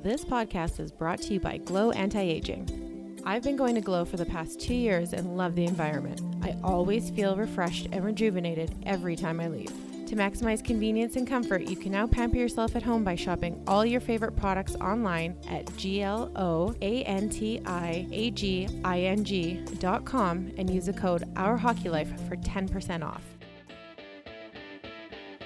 This podcast is brought to you by Glow Anti Aging. I've been going to Glow for the past two years and love the environment. I always feel refreshed and rejuvenated every time I leave. To maximize convenience and comfort, you can now pamper yourself at home by shopping all your favorite products online at gloantiaging.com and use the code OurHockeyLife for 10% off.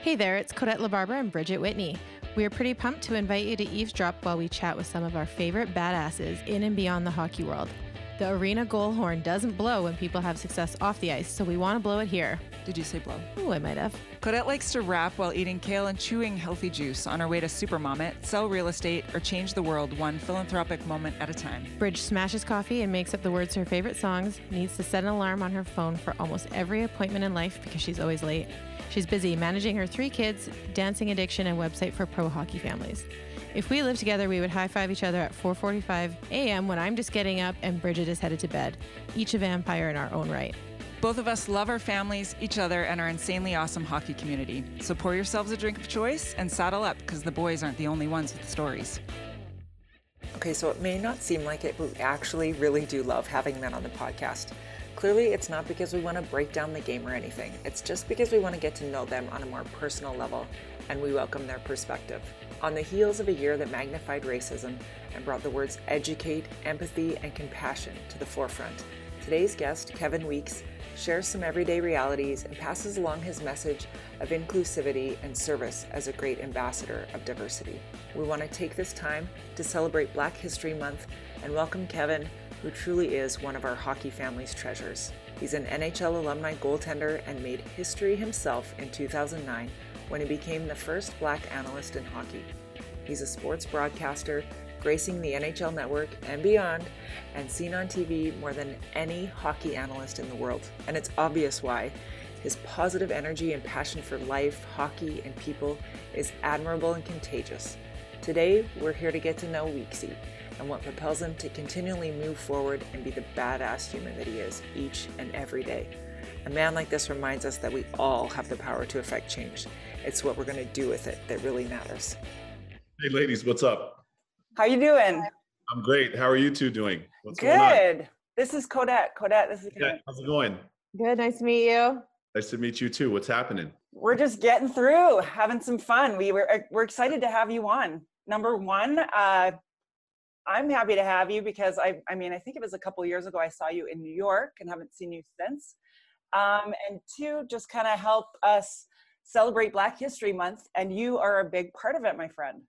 Hey there, it's Codette LaBarbera and Bridget Whitney. We are pretty pumped to invite you to eavesdrop while we chat with some of our favorite badasses in and beyond the hockey world. The arena goal horn doesn't blow when people have success off the ice, so we want to blow it here. Did you say blow? Ooh, I might have. Codette likes to rap while eating kale and chewing healthy juice on her way to Supermom sell real estate, or change the world one philanthropic moment at a time. Bridge smashes coffee and makes up the words to her favorite songs, needs to set an alarm on her phone for almost every appointment in life because she's always late. She's busy managing her three kids, dancing addiction, and website for pro hockey families. If we lived together, we would high five each other at 4:45 a.m. when I'm just getting up and Bridget is headed to bed. Each a vampire in our own right. Both of us love our families, each other, and our insanely awesome hockey community. So pour yourselves a drink of choice and saddle up because the boys aren't the only ones with stories. Okay, so it may not seem like it, but we actually really do love having men on the podcast. Clearly, it's not because we want to break down the game or anything. It's just because we want to get to know them on a more personal level, and we welcome their perspective. On the heels of a year that magnified racism and brought the words educate, empathy, and compassion to the forefront, today's guest, Kevin Weekes, shares some everyday realities and passes along his message of inclusivity and service as a great ambassador of diversity. We want to take this time to celebrate Black History Month and welcome Kevin who truly is one of our hockey family's treasures. He's an NHL alumni goaltender and made history himself in 2009 when he became the first black analyst in hockey. He's a sports broadcaster, gracing the NHL network and beyond, and seen on TV more than any hockey analyst in the world. And it's obvious why. His positive energy and passion for life, hockey, and people is admirable and contagious. Today, we're here to get to know Weeksy and what propels him to continually move forward and be the badass human that he is each and every day. A man like this reminds us that we all have the power to affect change. It's what we're going to do with it that really matters. Hey, ladies, what's up? How you doing? I'm great. How are you two doing? What's Good. This is Codette. Codette, this is yeah, how's it going? Good. Nice to meet you. Nice to meet you too. What's happening? We're just getting through, having some fun. We were we're excited to have you on. Number one, uh, I'm happy to have you because I, I mean, I think it was a couple years ago I saw you in New York and haven't seen you since. Um, and two, just kind of help us celebrate Black History Month, and you are a big part of it, my friend.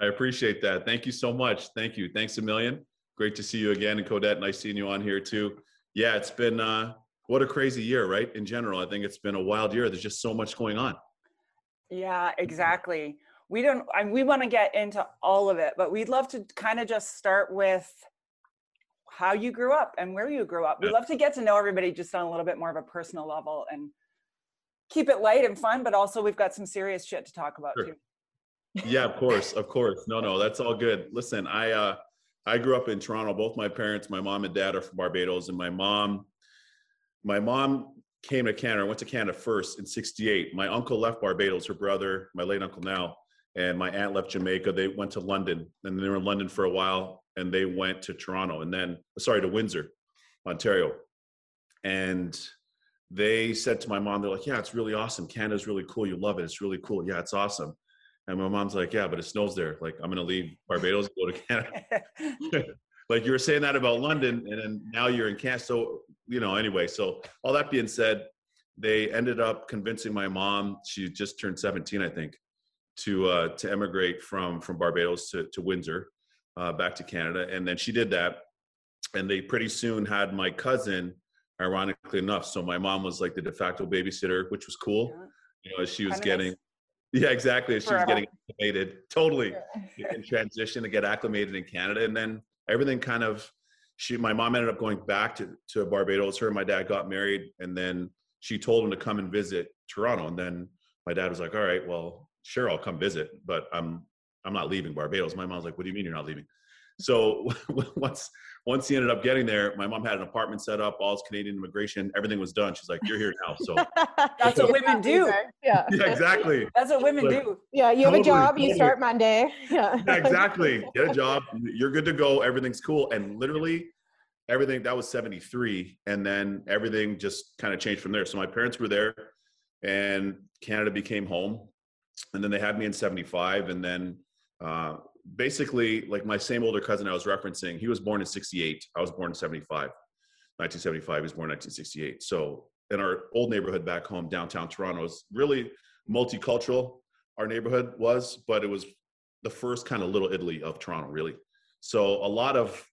I appreciate that. Thank you so much. Thank you. Thanks a million. Great to see you again, and Codette. Nice seeing you on here too. Yeah, it's been uh, what a crazy year, right? In general, I think it's been a wild year. There's just so much going on. Yeah, exactly we don't I we want to get into all of it, but we'd love to kind of just start with how you grew up and where you grew up. We'd love to get to know everybody just on a little bit more of a personal level and keep it light and fun, but also we've got some serious shit to talk about sure. too. yeah, of course, of course. No, no, that's all good. Listen, I uh I grew up in Toronto. Both my parents, my mom and dad are from Barbados, and my mom, my mom came to Canada, went to Canada first in 68. My uncle left Barbados, her brother, my late uncle now, and my aunt left Jamaica. They went to London, and they were in London for a while, and they went to Toronto, and then sorry to Windsor, Ontario, and they said to my mom, they're like, "Yeah, it's really awesome. Canada's really cool. You love it. It's really cool. Yeah, it's awesome." And my mom's like, "Yeah, but it snows there. Like, I'm gonna leave Barbados and go to Canada." like you were saying that about London, and then now you're in Canada. So you know, anyway. So all that being said, they ended up convincing my mom. She just turned 17, I think to uh, to emigrate from from Barbados to to Windsor, uh, back to Canada, and then she did that, and they pretty soon had my cousin. Ironically enough, so my mom was like the de facto babysitter, which was cool. Yeah. You know, as she was getting, yeah, exactly. As she was getting acclimated, totally in transition to get acclimated in Canada, and then everything kind of. She, my mom ended up going back to to Barbados. Her and my dad got married, and then she told him to come and visit Toronto. And then my dad was like, "All right, well, sure, I'll come visit, but I'm I'm not leaving Barbados. My mom's like, what do you mean you're not leaving? So once once he ended up getting there, my mom had an apartment set up, all Canadian immigration, everything was done. She's like, "You're here now." So That's what women do. Yeah. yeah, exactly. That's what women Like- do. Yeah, you have a Totally, job, you start Monday. Yeah. Yeah, exactly. Get a job. You're good to go. Everything's cool. And literally, everything that was 73. And then everything just kind of changed from there. So my parents were there and Canada became home. And then they had me in 75. And then uh, basically, like my same older cousin I was referencing, he was born in 68. I was born in 75. 1975. He was born in 1968. So in our old neighborhood back home, downtown Toronto, was really multicultural. Our neighborhood was, but it was the first kind of little Italy of Toronto, really. So a lot of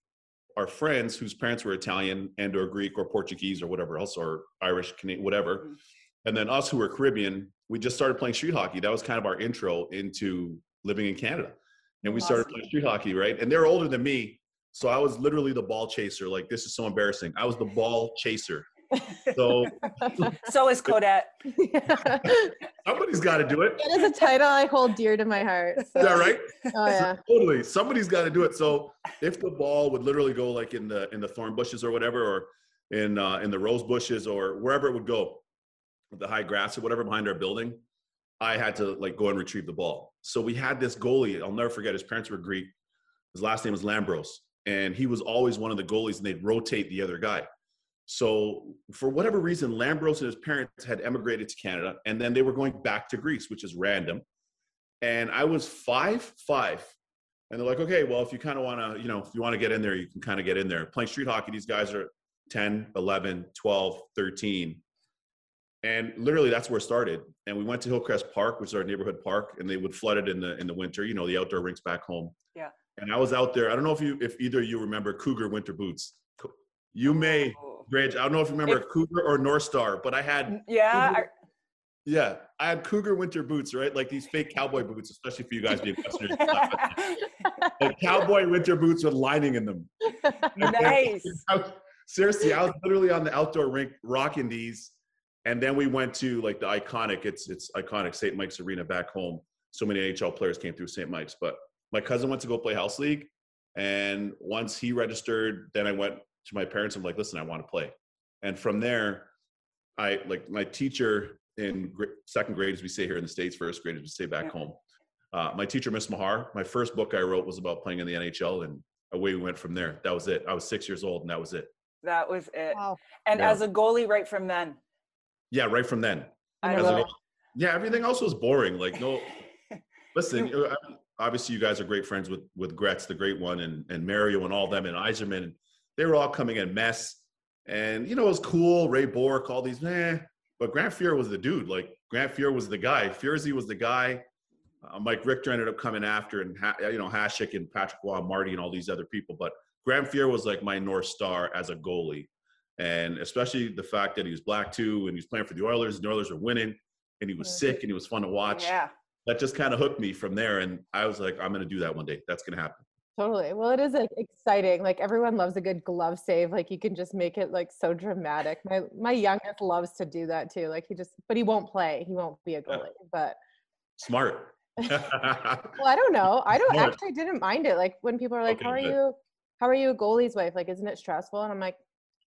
our friends whose parents were Italian and or Greek or Portuguese or whatever else, or Irish, Canadian, whatever, Mhm. And then us who were Caribbean, we just started playing street hockey. That was kind of our intro into living in Canada. And we started playing street hockey, right? And they're older than me. So I was literally the ball chaser. Like, this is so embarrassing. I was the ball chaser. So So is Codette. that somebody's got to do it. is a title I hold dear to my heart. Is that right? Oh yeah. totally somebody's got to do it so if the ball would literally go like in the in the thorn bushes or whatever or in uh in the rose bushes or wherever it would go the high grass or whatever behind our building i had to like go and retrieve the ball so we had this goalie i'll never forget his parents were greek his last name was lambros and he was always one of the goalies and they'd rotate the other guy so for whatever reason lambros and his parents had emigrated to canada and then they were going back to greece which is random and I was five five, and they're like, okay, well, if you kind of want to, you know, if you want to get in there, you can kind of get in there. Playing street hockey, these guys are 10, 11, 12, 13. And literally that's where it started. And we went to Hillcrest Park, which is our neighborhood park, and they would flood it in the in the winter, you know, the outdoor rinks back home. Yeah. And I was out there. I don't know if you if either of you remember Cougar winter boots. You may, Oh. Bridge. I don't know if you remember If- Cougar or North Star, but I had Yeah. I- yeah, I had Cougar winter boots, right? Like these fake cowboy boots, especially for you guys being Westerners. like cowboy winter boots with lining in them. nice. Seriously, I was literally on the outdoor rink rocking these, and then we went to like the iconic. It's it's iconic St. Mike's Arena back home. So many NHL players came through St. Mike's, but my cousin went to go play house league, and once he registered, then I went to my parents. I'm like, listen, I want to play, and from there, I like my teacher in gr- second grade, as we say here in the states, first grade as we say back Yeah. home. Uh, my teacher, Miss Mahar, my first book I wrote was about playing in the NHL, and away we went from there. That was it. I was six years old, and that was it. That was it. Wow. And Yeah. as a goalie, right from then. Yeah, right from then. I As love yeah, everything else was boring. Like no, listen. Obviously, you guys are great friends with with Gretz, the great one, and and Mario and all them, and Yzerman. They were all coming in mess, and you know it was cool. Ray Bourque, all these, man. But Grant Fuhr was the dude. Like Grant Fuhr was the guy. Furzy was the guy. Uh, Mike Richter ended up coming after, and ha- you know Hasek and Patrick Roy, Marty, and all these other people. But Grant Fuhr was like my north star as a goalie, and especially the fact that he was black too, and he was playing for the Oilers, and the Oilers were winning, and he was Mhm. sick, and he was fun to watch. Yeah. That just kind of hooked me from there, and I was like, I'm to do that one day. That's to happen. Totally. Well, it is like exciting. Like everyone loves a good glove save. Like you can just make it like so dramatic. My my youngest loves to do that too. Like he just, but he won't play. He won't be a goalie. But Smart. well, I don't know. I don't Smart. actually didn't mind it. Like when people are like, Okay, "How are good. you? How are you a goalie's wife? Like, isn't it stressful?" And I'm like,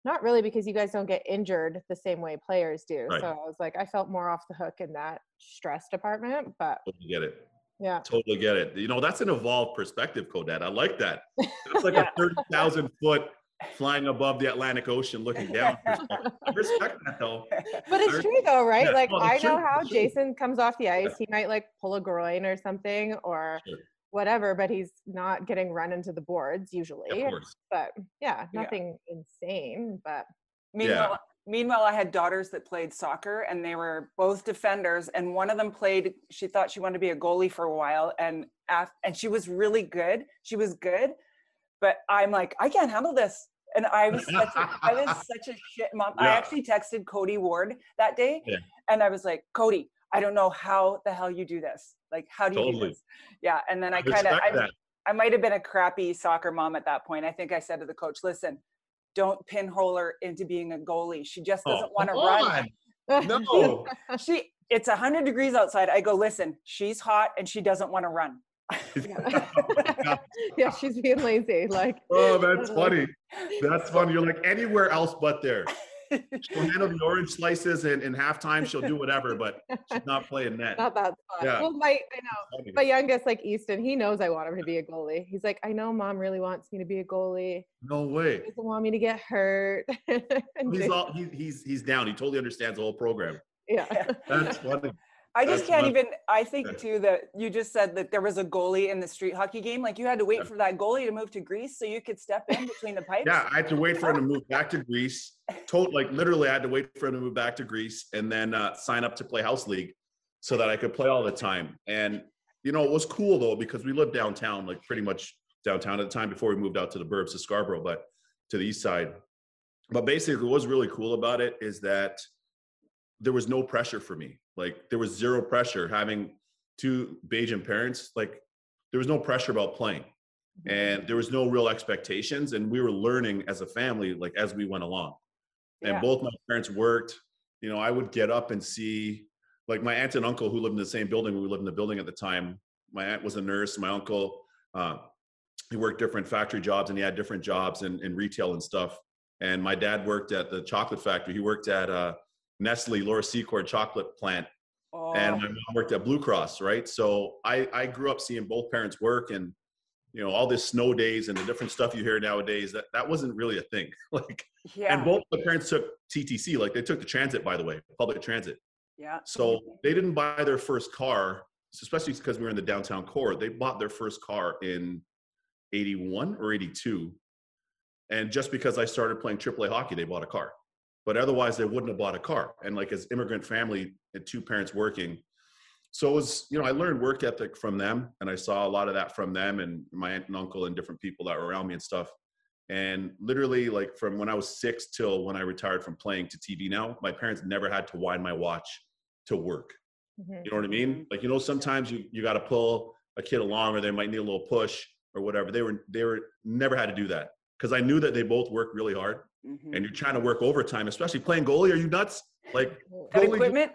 "Not really, because you guys don't get injured the same way players do." Right. So I was like, I felt more off the hook in that stress department. But totally get it. yeah, Totally get it. You know, that's an evolved perspective, Codette. I like that. It's like Yeah. a 30,000 foot flying above the Atlantic Ocean looking down. I respect that though. but it's true though, right? Yeah, like no, I know true, how. Jason comes off the ice. He might like pull a groin or something or Sure. Whatever, but he's not getting run into the boards Of usually. course. But yeah, Yeah. nothing insane. But Meanwhile, meanwhile, I had daughters that played soccer and they were both defenders. And one of them played, she thought she wanted to be a goalie for a while. And af- and she was really good. She was good. But I'm like, I can't handle this. And I was such a, I was such a shit mom. I actually texted Cody Ward that day Yeah. and I was like, Cody, I don't know how the hell you do this. Like, how do you do this? Yeah. And then I I kind of, I. I might have been a crappy soccer mom at that point. I think I said to the coach, listen, don't pinhole her into being a goalie. She just oh, doesn't Oh, want to run. on. No. She it's 100 degrees outside. I go, listen, she's hot and she doesn't want to run. yeah. yeah, she's being lazy. Like, oh, that's funny. That's funny. You're like anywhere else but there. She'll handle the orange slices and in halftime she'll do whatever, but she's not playing net. Not that spot. Yeah. Well, my I know my youngest, like Easton, he knows I want him to be a goalie. He's like, I know mom really wants me to be a goalie. No way. He doesn't want me to get hurt. He's all he, he's he's down. He totally understands the whole program. yeah. That's funny. I just can't even. I think too that you just said that there was a goalie in the street hockey game. Like you had to wait for that goalie to move to Greece so you could step in between the pipes. Yeah, I had to wait for him to move back to Greece. Told like literally, I had to wait for him to move back to Greece and then uh, sign up to play house league so that I could play all the time. And you know, it was cool though because we lived downtown, like pretty much downtown at the time before we moved out to the burbs to Scarborough, but to the east side. But basically, what was really cool about it is that there was no pressure for me. Like there was zero pressure having two Bajan parents. Like there was no pressure about playing. And there was no real expectations. And we were learning as a family like as we went along. And Yeah. both my parents worked. You know i would get up and see like my aunt and uncle who lived in the same building we lived in the building at the time. My aunt was a nurse. My uncle uh, he worked different factory jobs and he had different jobs in, in retail and stuff. And my dad worked at the chocolate factory. He worked at uh, nestle laura secord chocolate plant Oh, and my mom worked at Blue Cross, right? So I I grew up seeing both parents work, and you know all this snow days and the different stuff you hear nowadays. That that wasn't really a thing. Like, yeah. and both my parents took TTC, like they took the transit, by the way, public transit. yeah. So they didn't buy their first car, especially because we were in the downtown core. They bought their first car in '81 or '82, and just because I started playing AAA hockey, they bought a car. But otherwise, they wouldn't have bought a car. And like as immigrant family and two parents working, so it was you know I learned work ethic from them, and I saw a lot of that from them and my aunt and uncle and different people that were around me and stuff. And literally, like from when I was six till when I retired from playing to TV now, my parents never had to wind my watch to work. Mhm. You know what I mean? Like you know, sometimes you you got to pull a kid along, or they might need a little push or whatever. They were they were never had to do that because I knew that they both worked really hard, Mhm. and you're trying to work overtime, especially playing goalie. Are you nuts? Like That goalie- equipment.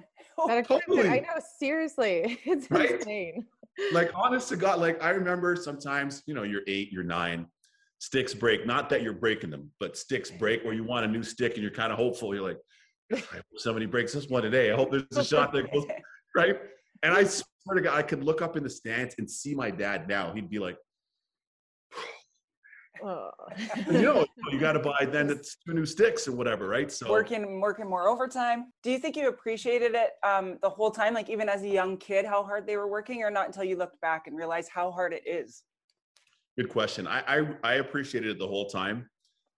That equipment, I know, seriously. It's Right? insane. like honest to God, like I remember sometimes, you know, you're eight, you're nine, sticks break. Not that you're breaking them, but sticks break where you want a new stick and you're kind of hopeful. You're like, "I hope somebody breaks this one today. I hope there's a shot that goes right. And I swear to God, I could look up in the stands and see my dad now. He'd be like, Oh. you know, you got to buy then it's two new sticks or whatever, right? So working working more overtime. Do you think you appreciated it um, the whole time, like even as a young kid, how hard they were working, or not until you looked back and realized how hard it is? Good question. I, I I appreciated it the whole time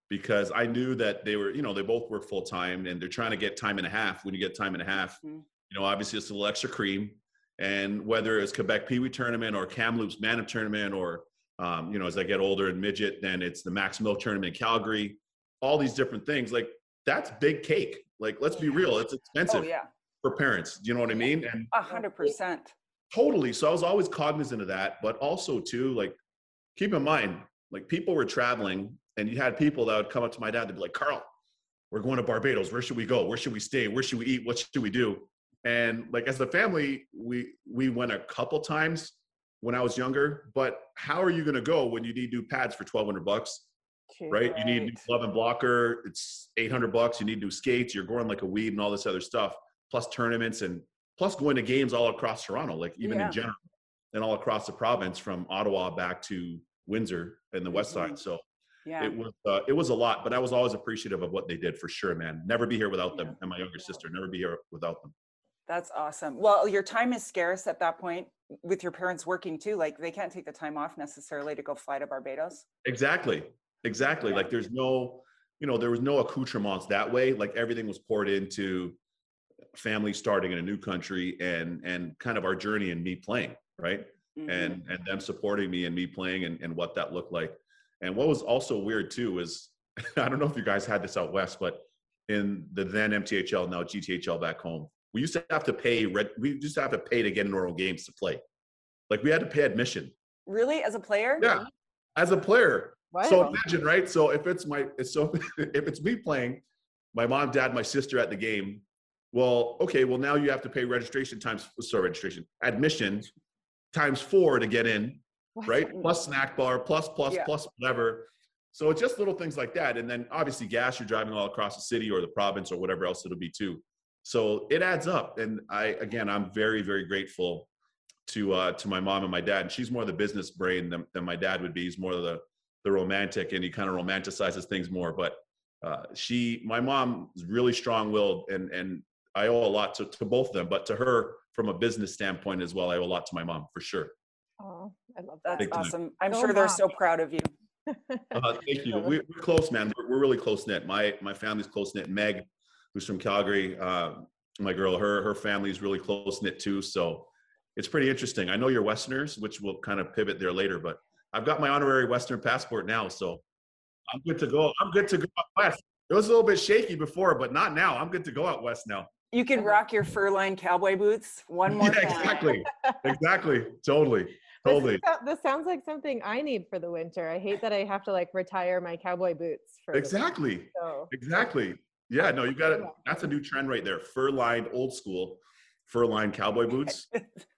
because I knew that they were, you know, they both work full time and they're trying to get time and a half. When you get time and a half, Mhm. you know, obviously it's a little extra cream. And whether it's Quebec Pee Wee tournament or Kamloops Manor tournament, or um, you know, as I get older in midget, then it's the Max Mill tournament in Calgary. All these different things, like that's big cake. Like, let's be real, it's expensive Oh yeah, for parents. Do you know what I mean? And a hundred percent. Totally. So I was always cognizant of that, but also too, like, keep in mind, like people were traveling, and you had people that would come up to my dad to be like, "Carl, we're going to Barbados. Where should we go? Where should we stay? Where should we eat? What should we do?" And like as a family, we we went a couple times when I was younger. But how are you going to go when you need new pads for twelve hundred bucks? right? You need new glove and blocker. It's 800 bucks. You need new skates. You're going like a weed and all this other stuff, plus tournaments and plus going to games all across Toronto, like even Yeah. in general, and all across the province from Ottawa back to Windsor and the west side. So Yeah. it was uh, it was a lot, but I was always appreciative of what they did for sure, man. Never be here without them, Yeah. and my younger sister. Never be here without them. That's awesome. Well, your time is scarce at that point with your parents working too. Like they can't take the time off necessarily to go fly to Barbados. Exactly. Exactly. Yeah. Like there's no, you know, there was no accoutrements that way. Like everything was poured into family starting in a new country and and kind of our journey and me playing, right? Mhm. And and them supporting me and me playing and, and what that looked like. And what was also weird too was I don't know if you guys had this out west, but in the then MTHL, now GTHL back home, we used to have to pay red we used to have to pay to get into our own games to play. Like we had to pay admission. really, as a player? Yeah. As a player. What? So imagine, right? So if it's my, so if it's me playing, my mom, dad, my sister at the game. Well, okay. Well, now you have to pay registration times. Sorry, registration, admission, times four to get in, right? Plus snack bar, plus plus Yeah. plus whatever. So it's just little things like that. And then obviously gas, you're driving all across the city or the province or whatever else it'll be too. So it adds up. And I again I'm very, very grateful to uh to my mom and my dad. And she's more the business brain than, than my dad would be. He's more the the romantic and he kind of romanticizes things more. But uh she my mom is really strong willed and and I owe a lot to, to both of them, but to her from a business standpoint as well, I owe a lot to my mom for sure. Oh, I love that. That's Big time. awesome. I'm Go sure they're Mom. so proud of you. Uh, thank you. We're, we're close, man. We're, we're really close knit. My my family's close knit. Meg, who's from Calgary, uh, my girl, her her family's really close knit too. So it's pretty interesting. I know you're Westerners, which we'll kind of pivot there later, but I've got my honorary Western passport now, so I'm good to go. I'm good to go out west. It was a little bit shaky before, but not now. I'm good to go out west now. You can rock your fur-lined cowboy boots one more Yeah, time. exactly, exactly, totally, This, totally. is- this sounds like something I need for the winter. I hate that I have to like retire my cowboy boots for the winter, Exactly. So Exactly. Yeah, no, you got it. That's a new trend right there. Fur lined, old school, fur lined cowboy boots,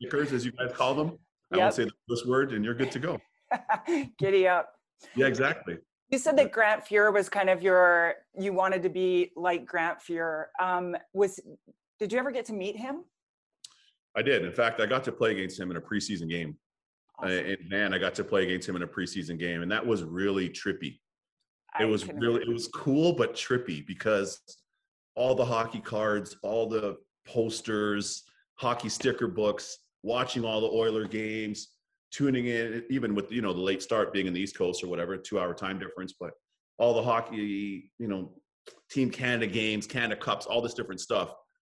knickers, as you guys call them. I Yep. won't say the first word, and you're good to go. Giddy up. Yeah, exactly. You said that Grant Fuhr was kind of your, you wanted to be like Grant Fuhr. Um, was, did you ever get to meet him? I did. In fact, I got to play against him in a preseason game. Uh, Awesome. and man, I got to play against him in a preseason game, and that was really trippy. I It was really, it was cool but trippy because all the hockey cards, all the posters, hockey sticker books, watching all the Oiler games, tuning in, even with you know the late start being in the East Coast or whatever, two hour time difference, but all the hockey, you know, Team Canada games, Canada Cups, all this different stuff.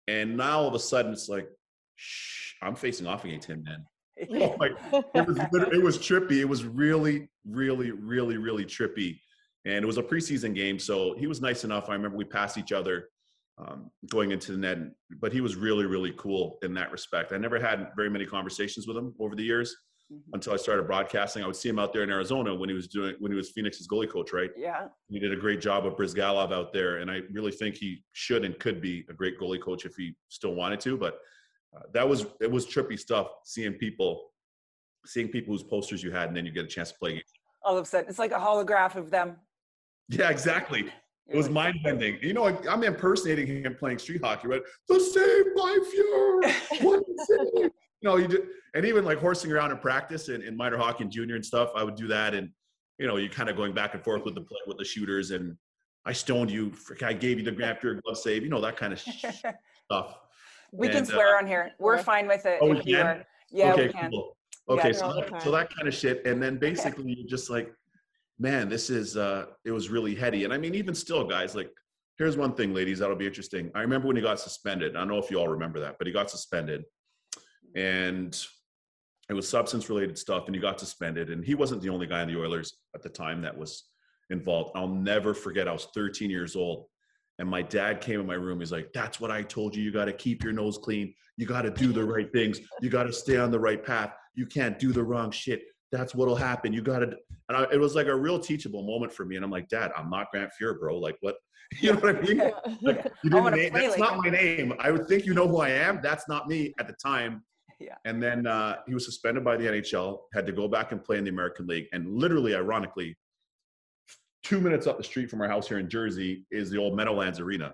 And now all of a sudden it's like, shh, I'm facing off against him, man. Oh my, it was it was trippy. It was really, really, really, really trippy. And it was a preseason game, so he was nice enough. I remember we passed each other um, going into the net, but he was really, really cool in that respect. I never had very many conversations with him over the years Mhm. until I started broadcasting. I would see him out there in Arizona when he was doing when he was Phoenix's goalie coach, right? Yeah. He did a great job of Bryzgalov out there, and I really think he should and could be a great goalie coach if he still wanted to. But uh, that was it was trippy stuff seeing people, seeing people whose posters you had, and then you get a chance to play. All of a sudden, it's like a holograph of them. Yeah, exactly. It was mind bending. You know, I- I'm impersonating him playing street hockey, right? The save by Fuhr. What is it? You know, you did, and even like horsing around in practice and in minor hockey and junior and stuff, I would do that. And you know, you're kind of going back and forth with the play with the shooters, and I stoned you. frick, I gave you the Grant Fuhr glove save. You know that kind of stuff. we can And, uh, swear on here. We're fine with it. Oh, if you are. Yeah, okay, we can. cool. Okay, so, that, so that kind of shit, and then basically you're just like, man, this is uh, it was really heady. And I mean, even still, guys, like, here's one thing, ladies, that'll be interesting. I remember when he got suspended. I don't know if you all remember that, but he got suspended, and it was substance related stuff, and he got suspended. And he wasn't the only guy in the Oilers at the time that was involved. I'll never forget. I was 13 years old. And my dad came in my room. He's like, That's what I told you. You got to keep your nose clean. You got to do the right things. You got to stay on the right path. You can't do the wrong shit. That's what'll happen. You got to. And I, it was like a real teachable moment for me. And I'm like, Dad, I'm not Grant Fuhr, bro. Like, what? You know what I mean? Like, you didn't name, that's like not my name. I would think you know who I am. That's not me at the time. Yeah. And then uh, he was suspended by the NHL, had to go back and play in the American League. And literally, ironically, two minutes up the street from our house here in Jersey is the old Meadowlands Arena.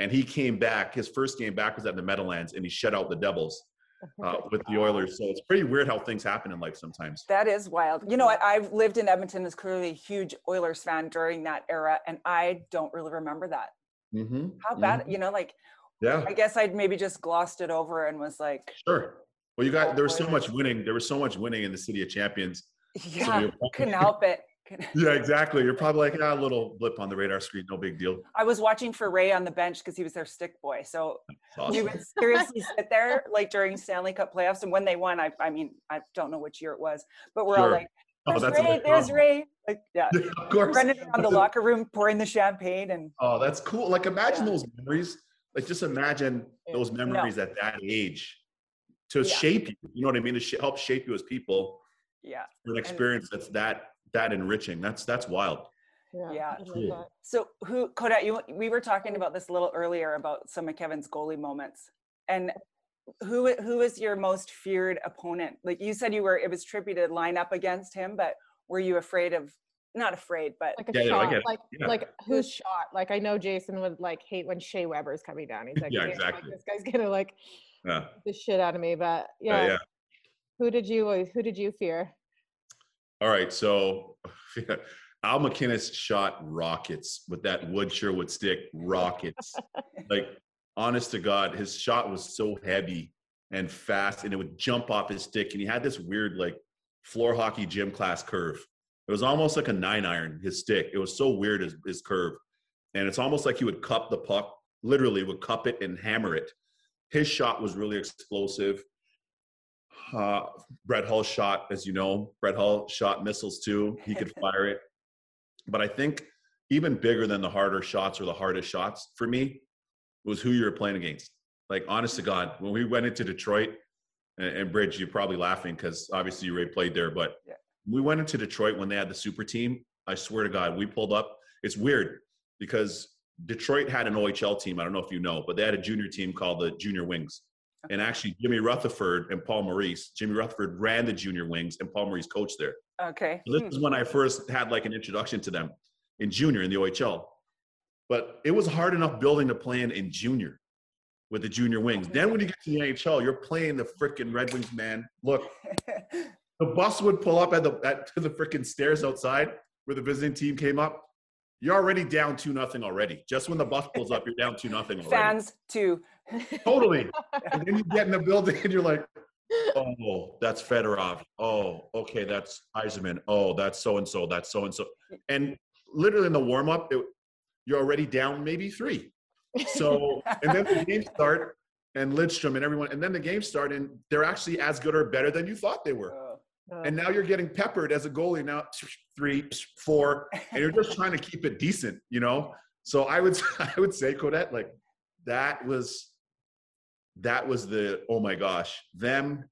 And he came back. His first game back was at the Meadowlands, and he shut out the Devils uh, with the Oilers. So it's pretty weird how things happen in life sometimes. That is wild. You know what? I've lived in Edmonton as clearly a huge Oilers fan during that era, and I don't really remember that. Mm-hmm. How bad, you know, like Yeah, I guess I'd maybe just glossed it over and was like, sure. Well, you got there was so much winning. There was so much winning in the City of Champions. yeah, you're- couldn't help it. Yeah, exactly. You're probably like, ah, a little blip on the radar screen, no big deal. I was watching for Ray on the bench because he was their stick boy. So It's we would seriously sit there like during Stanley Cup playoffs. And when they won, I, I mean, I don't know which year it was, but we're all Sure. like, Oh, there's that's a Ray, there's. Ray. Like, yeah. Yeah, of course. Running around the locker room pouring the champagne and Oh, that's cool. Like imagine Yeah. those memories. Like just imagine those memories at that age to Yeah. shape you. You know what I mean? To sh- help shape you as people. yeah. For an experience that's that that enriching. That's that's wild. Yeah. I love Cool. So who Kodak, you we were talking about this a little earlier about some of Kevin's goalie moments. And who who is your most feared opponent? Like you said, you were. It was trippy to line up against him, but were you afraid of? Not afraid, but Like a Yeah, yeah, shot, get it. like Yeah. like who's shot? Like I know Jason would like hate when Shea Weber's coming down. He's like, Yeah, "Damn, like, exactly. this guy's gonna like Yeah. the shit out of me. But Yeah, yeah, yeah. who did you who did you fear? All right, so Al MacInnis shot rockets with that wood Sherwood stick, rockets. like, honest to God, his shot was so heavy and fast, and it would jump off his stick. And he had this weird, like, floor hockey gym class curve. It was almost like a nine iron, his stick. It was so weird, his, his curve. And it's almost like he would cup the puck, literally would cup it and hammer it. His shot was really explosive. Uh, Brett Hull shot, as you know, Brett Hull shot missiles too. He could fire it. But I think even bigger than the harder shots or the hardest shots for me was who you were playing against. Like, honest to God, when we went into Detroit, and, and Bridge, you're probably laughing because obviously you already played there, but Yeah. we went into Detroit when they had the super team. I swear to God, we pulled up. It's weird because Detroit had an OHL team. I don't know if you know, but they had a junior team called the Junior Wings. And actually, Jimmy Rutherford and Paul Maurice, Jimmy Rutherford ran the junior wings, and Paul Maurice coached there. okay. So this Hmm. is when I first had like an introduction to them in junior in the OHL. But it was hard enough building the plan in junior with the junior wings. Then when you get to the NHL, you're playing the freaking Red Wings, man. Look, the bus would pull up at the at, to the freaking stairs outside where the visiting team came up. You're already down two nothing already. Just when the bus pulls up, you're down two nothing already. Fans too. Totally. and then you get in the building and you're like, oh, that's Fedorov. Oh, okay, that's Yzerman. Oh, that's so and so. That's so and so. And literally in the warm up, you're already down maybe three. So, and then the game start and Lidstrom and everyone, and then the game start and they're actually as good or better than you thought they were. Oh. Uh, And now you're getting peppered as a goalie now, three, four, and you're just trying to keep it decent, you know? So I would, I would say, Codette, like that was, that was the, oh my gosh, them,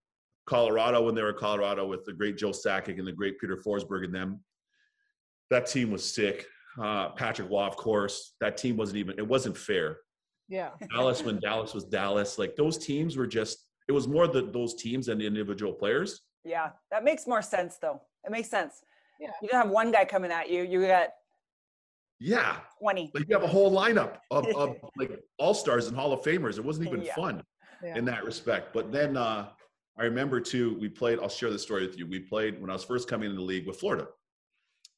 Colorado, when they were Colorado with the great Joe Sakic and the great Peter Forsberg and them, that team was sick. Uh, Patrick Roy, of course, that team wasn't even, it wasn't fair. yeah. Dallas, when Dallas was Dallas, like those teams were just, it was more the, those teams than the individual players. Yeah, that makes more sense though. It makes sense. Yeah. You don't have one guy coming at you. You got Yeah. 20. Like you have a whole lineup of, of like all stars and Hall of Famers. It wasn't even Yeah. fun Yeah. in that respect. But then uh, I remember too, we played, I'll share the story with you. We played when I was first coming in the league with Florida.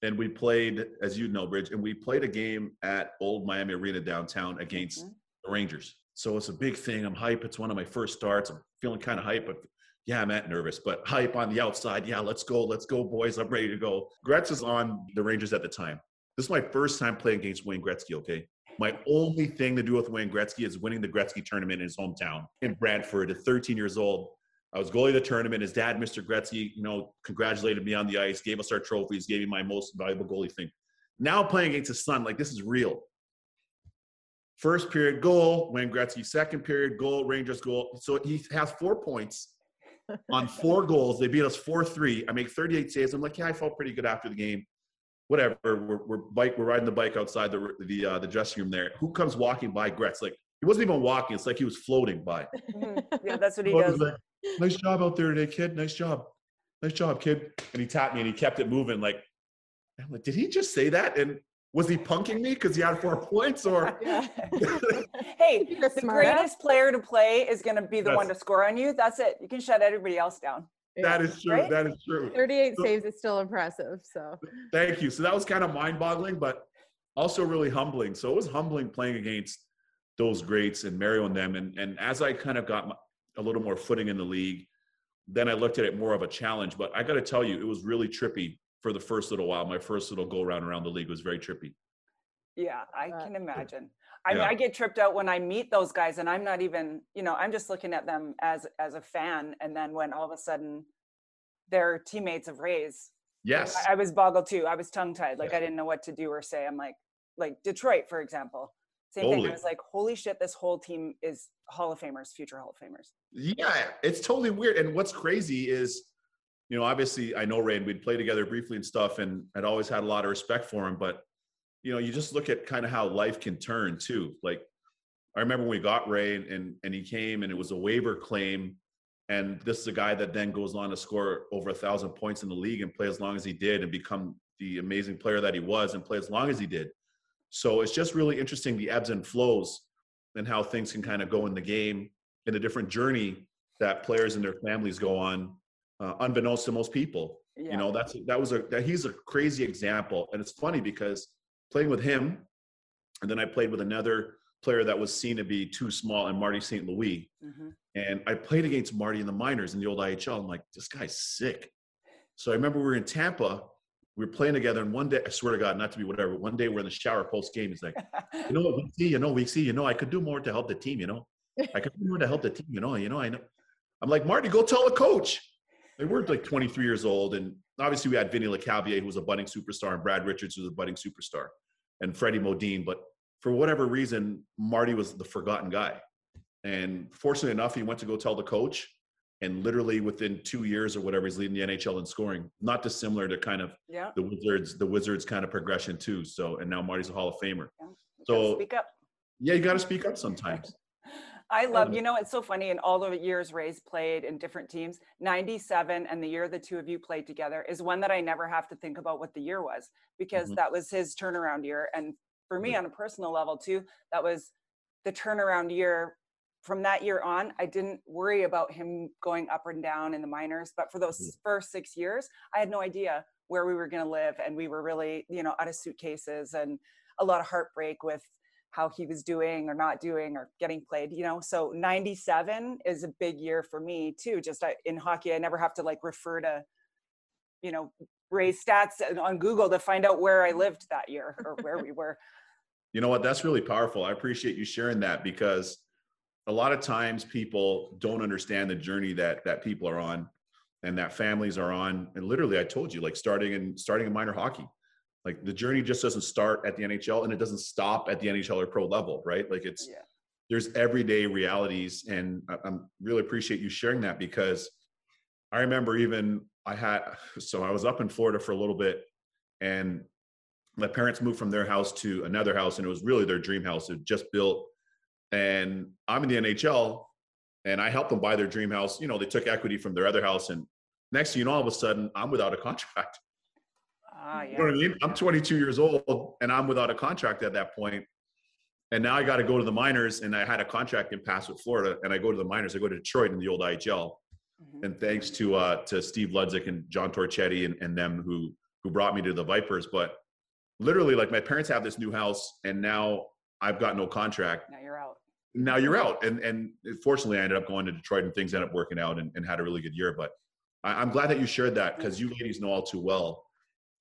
And we played, as you know, Bridge, and we played a game at Old Miami Arena downtown against Mhm. the Rangers. So it's a big thing. I'm hype. It's one of my first starts. I'm feeling kind of hype, but yeah, I'm at nervous, but hype on the outside. Yeah, let's go. Let's go, boys. I'm ready to go. Gretz is on the Rangers at the time. This is my first time playing against Wayne Gretzky, okay? My only thing to do with Wayne Gretzky is winning the Gretzky tournament in his hometown in Brantford at 13 years old. I was goalie of the tournament. His dad, Mr. Gretzky, you know, congratulated me on the ice, gave us our trophies, gave me my most valuable goalie thing. Now playing against his son, like this is real. First period goal, Wayne Gretzky. Second period goal, Rangers goal. So he has four points on four goals. They beat us 4 3. I make 38 saves. I'm like, yeah, I felt pretty good after the game. Whatever. We're, we're, bike, we're riding the bike outside the, the, uh, the dressing room there. Who comes walking by Gretz? Like, he wasn't even walking. It's like he was floating by. Mhm. Yeah, that's what he Well, does. like, nice job out there today, kid. Nice job. Nice job, kid. And he tapped me and he kept it moving. Like, I'm like, did he just say that? And was he punking me because he had four points? Or Yeah. hey, You're the greatest player to play is going to be the one to score on you. That's it. You can shut everybody else down. That is true. Right? That is true. 38 So- saves is still impressive. So Thank you. So that was kind of mind boggling, but also really humbling. So it was humbling playing against those greats and Mario and them. And, and as I kind of got my, a little more footing in the league, then I looked at it more of a challenge. But I got to tell you, it was really trippy for the first little while. My first little go round around the league was very trippy. Yeah, I can imagine. I mean, I get tripped out when I meet those guys, and I'm not even, you know, I'm just looking at them as as a fan, and then when all of a sudden they're teammates of Ray's, Yes. I, I was boggled too. I was tongue tied, like Yeah. I didn't know what to do or say. I'm like, like Detroit, for example, same thing. I was like, holy shit, this whole team is Hall of Famers, future Hall of Famers. Yeah, it's totally weird. And what's crazy is, you know, obviously I know Ray and we'd play together briefly and stuff, and I'd always had a lot of respect for him. But you know, you just look at kind of how life can turn too. Like, I remember when we got Ray and, and, and he came and it was a waiver claim. And this is a guy that then goes on to score over a thousand points in the league and play as long as he did and become the amazing player that he was and play as long as he did. So it's just really interesting the ebbs and flows and how things can kind of go in the game in a different journey that players and their families go on, uh, unbeknownst to most people. Yeah. You know, that's that was a that he's a crazy example, and it's funny because playing with him, and then I played with another player that was seen to be too small, and Marty St. Louis, Mhm. and I played against Marty in the minors in the old IHL. I'm like, this guy's sick. So I remember we were in Tampa, we were playing together, and one day, I swear to God, not to be whatever, one day we're in the shower post game. He's like, you know what, we see, you know, we see, you know, I could do more to help the team, you know, I could do more to help the team, you know, you know, I know. I'm like, Marty, go tell the coach. They were like 23 years old, and obviously we had Vinny Lecavalier, who was a budding superstar, and Brad Richards, who was a budding superstar, and Freddie Modin. But for whatever reason, Marty was the forgotten guy. And fortunately enough, he went to go tell the coach, and literally within two years or whatever, he's leading the NHL in scoring. Not dissimilar to kind of yeah. the Wizards, the Wizards kind of progression too. So, and now Marty's a Hall of Famer. Gotta So speak up. yeah, you got to speak up sometimes. I love, you know, it's so funny in all the years Ray's played in different teams, 97 and the year the two of you played together is one that I never have to think about what the year was because Mhm. that was his turnaround year. And for me, on a personal level too, that was the turnaround year. From that year on, I didn't worry about him going up and down in the minors. But for those Mhm. first six years, I had no idea where we were going to live. And we were really, you know, out of suitcases and a lot of heartbreak with how he was doing or not doing or getting played you know so 97 is a big year for me too just I, in hockey i never have to like refer to you know Ray's stats on google to find out where i lived that year or where we were You know what? That's really powerful. I appreciate you sharing that because a lot of times people don't understand the journey that that people are on and that families are on. And literally, I told you, like starting in starting in minor hockey, like the journey just doesn't start at the NHL and it doesn't stop at the NHL or pro level, right? Like it's yeah. there's everyday realities and I, I'm really appreciate you sharing that because I remember even I had so I was up in Florida for a little bit and my parents moved from their house to another house and it was really their dream house. It just built and I'm in the NHL and I helped them buy their dream house. You know they took equity from their other house and next thing you know all of a sudden I'm without a contract ah you know what I mean? I'm 22 years old and I'm without a contract at that point. And now I got to go to the minors and I had a contract in pass with Florida and I go to the minors. I go to Detroit in the old IHL. Mhm. And thanks to uh to Steve Ludzik and John Torchetti and, and them who who brought me to the Vipers. But literally like my parents have this new house and now I've got no contract. now you're out Now you're out. And and fortunately I ended up going to Detroit and things ended up working out and, and had a really good year. But I, I'm glad that you shared that because you ladies know all too well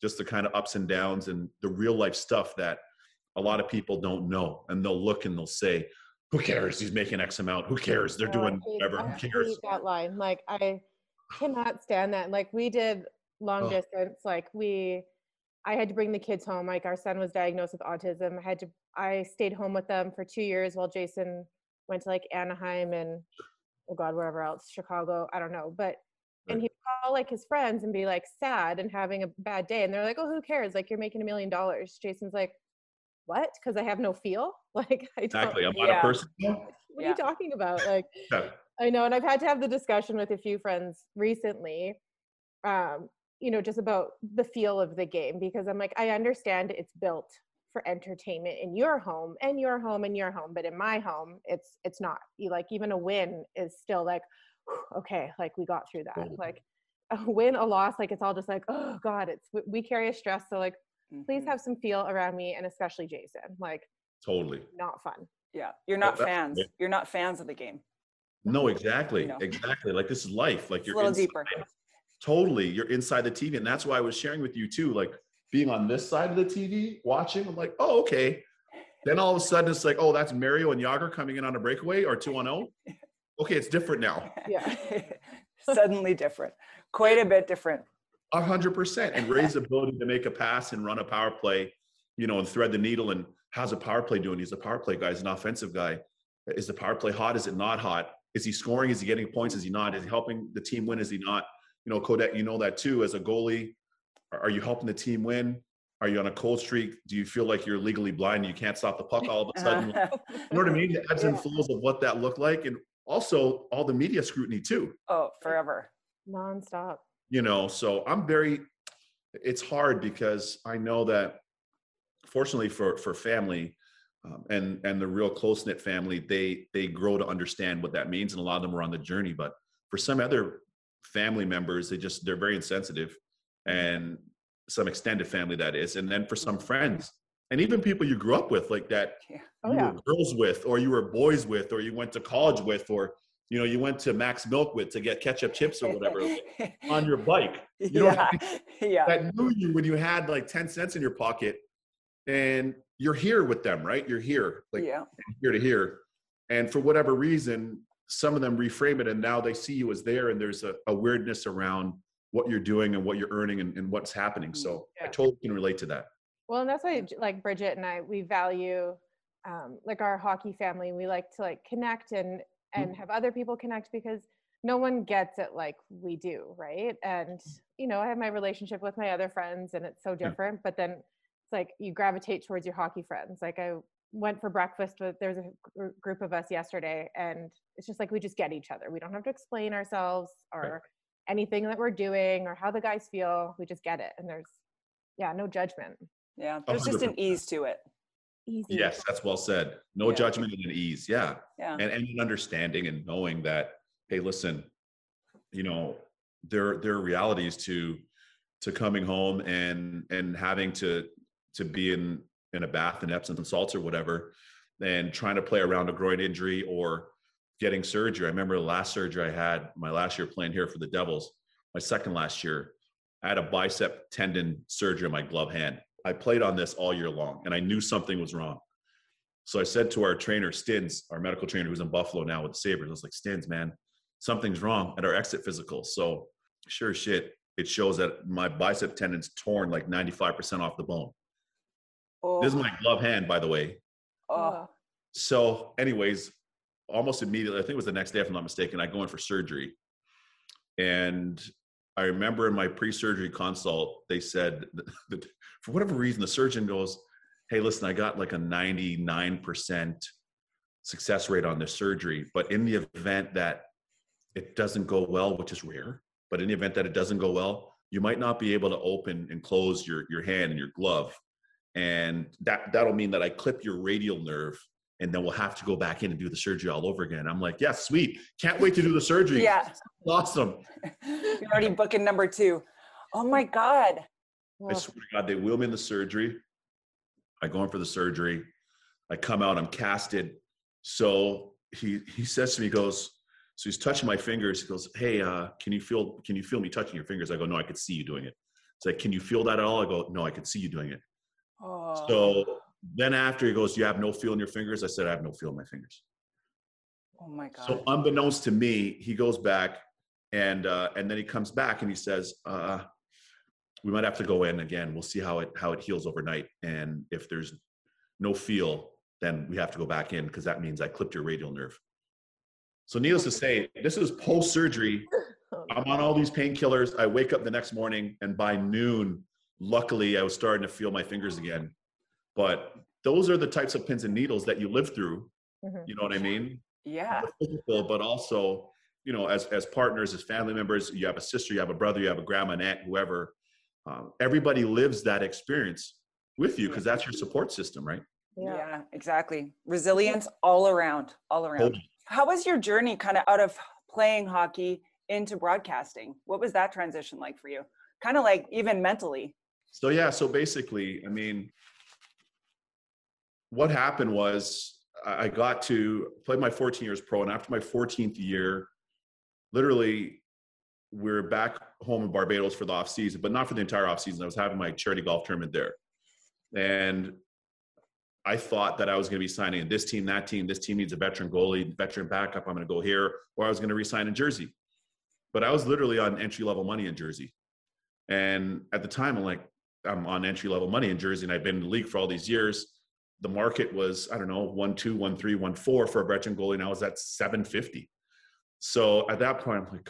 just the kind of ups and downs and the real life stuff that a lot of people don't know. And they'll look and they'll say, Who cares? He's making X amount. Who cares? They're Oh, doing hate- whatever. I Who cares? that line. Like I cannot stand that. Like we did long Ugh. distance. Like we, I had to bring the kids home. Like our son was diagnosed with autism. I had to. I stayed home with them for two years while Jason went to like Anaheim and oh god wherever else Chicago. I don't know. But and he'd call like his friends and be like sad and having a bad day, and they're like, "Oh, who cares? Like you're making a million dollars." Jason's like, "What? Because I have no feel? Like I don't." Exactly. I'm not Yeah. a person. What are you talking about? Like. Yeah. I know, and I've had to have the discussion with a few friends recently, um, you know, just about the feel of the game because I'm like, I understand it's built for entertainment in your home and your home and your home, but in my home, it's it's not. You like even a win is still like, "Whew, okay, like we got through that. Totally. Like a win, a loss, like it's all just like, oh God, it's we- we carry a stress. So like, please Mhm. have some feel around me, and especially Jason. Like, Totally. not fun. yeah you're not that's- fans yeah. you're not fans of the game No, exactly. know. Exactly. Like this is life. Like it's you're little inside, deeper totally. You're inside the TV. And that's why I was sharing with you too. Like being on this side of the TV, watching, I'm like, oh, okay. Then all of a sudden it's like, oh, that's Mario and Jagr coming in on a breakaway or two on zero. Okay, it's different now. Yeah. suddenly different quite a bit different A hundred percent. And Ray's ability to make a pass and run a power play, you know, and thread the needle. And how's a power play doing? He's a power play guy. He's an offensive guy. Is the power play hot? Is it not hot? Is he scoring? Is he getting points? Is he not? Is he helping the team win? Is he not? You know, Codette, you know that too. As a goalie, are are you helping the team win? Are you on a cold streak? Do you feel like you're legally blind? And you can't stop the puck all of a sudden. you know what I mean? The ebbs and flows of what that looked like, and also all the media scrutiny too. oh, forever. Nonstop. You know, so I'm very. It's hard because I know that, fortunately for for family, um, and and the real close knit family, they they grow to understand what that means, and a lot of them are on the journey. But for some other family members, they just they're very insensitive, and some extended family that is, and then for some friends, and even people you grew up with, like that Oh, you yeah. were girls with, or you were boys with, or you went to college with, or you know you went to Max Milk with to get ketchup chips or whatever on your bike. You know what I yeah, yeah. that knew you when you had like 10 cents in your pocket and you're here with them, right? You're here, like yeah. here to here. And for whatever reason, some of them reframe it and now they see you as there and there's a, a weirdness around what you're doing and what you're earning and, and what's happening. Mm, so I totally can relate to that. Well, and that's why mm. like Bridget and I, we value um, like our hockey family. We like to like connect and and mm. have other people connect because no one gets it like we do, right? And mm. you know, I have my relationship with my other friends, and it's so different. But then it's like you gravitate towards your hockey friends. Like I went for breakfast with there's a gr- group of us yesterday, and it's just like we just get each other. We don't have to explain ourselves or anything that we're doing or how the guys feel. We just get it, and there's yeah, no judgment. Yeah, there's just an ease to it. Easy. Yes, that's well said. No Yeah. judgment and an ease. Yeah. Yeah. and, and an understanding and knowing that hey listen you know there there are realities to to coming home and and having to to be in in a bath and epsom salts or whatever and trying to play around a groin injury or getting surgery i remember the last surgery i had my last year playing here for the devils my second last year i had a bicep tendon surgery on my glove hand i played on this all year long and i knew something was wrong so I said to our trainer, Stins, our medical trainer who's in Buffalo now with the Sabres, I was like, Stins, man, something's wrong at our exit physical. So sure shit, it shows that my bicep tendon's torn like 95% off the bone. Oh, This is my glove hand, by the way. oh, So, anyways, almost immediately, I think it was the next day, if I'm not mistaken, I go in for surgery. And I remember in my pre surgery consult, they said that for whatever reason, the surgeon goes, Hey, listen, I got like a 99% success rate on this surgery. But in the event that it doesn't go well, which is rare, but in the event that it doesn't go well, you might not be able to open and close your, your hand and your glove. And that, that'll mean that I clip your radial nerve and then we'll have to go back in and do the surgery all over again. I'm like, yeah, sweet. Can't wait to do the surgery. yeah. Awesome. You're already booking number two. Oh my God. I swear to God, they wheel me in the surgery. I go in for the surgery. I come out, I'm casted. So he he says to me, he goes, so he's touching my fingers. He goes, Hey, uh, can you feel can you feel me touching your fingers? I go, No, I could see you doing it. It's like, can you feel that at all? I go, No, I could see you doing it. Oh. So then after he goes, You have no feel in your fingers? I said, I have no feel in my fingers. oh my God. So unbeknownst to me, he goes back and uh, and then he comes back and he says, uh, "We might have to go in again. We'll see how it how it heals overnight. And if there's no feel, then we have to go back in because that means I clipped your radial nerve." So needless to say, this is post surgery. I'm on all these painkillers. I wake up the next morning and by noon, luckily, I was starting to feel my fingers again. But those are the types of pins and needles that you live through. Mhm. You know what I mean? yeah. physical, but also, you know, as as partners, as family members, you have a sister, you have a brother, you have a grandma, an aunt, whoever. Um, everybody lives that experience with you because that's your support system, right? yeah. yeah. exactly. Resilience all around, all around. Totally. How was your journey kind of out of playing hockey into broadcasting? What was that transition like for you? Kind of like even mentally. So yeah, so basically, I mean, what happened was I got to play my 14 years pro, and after my 14th year, literally, we're back home in Barbados for the off season, but not for the entire off season. I was having my charity golf tournament there, and I thought that I was going to be signing in this team, that team. This team needs a veteran goalie, veteran backup. I'm going to go here, or I was going to resign in Jersey. But I was literally on entry level money in Jersey, and at the time, I'm like, I'm on entry level money in Jersey, and I've been in the league for all these years. The market was, I don't know, one two, one three, one four for a veteran goalie, and I was at 750. So at that point, I'm like,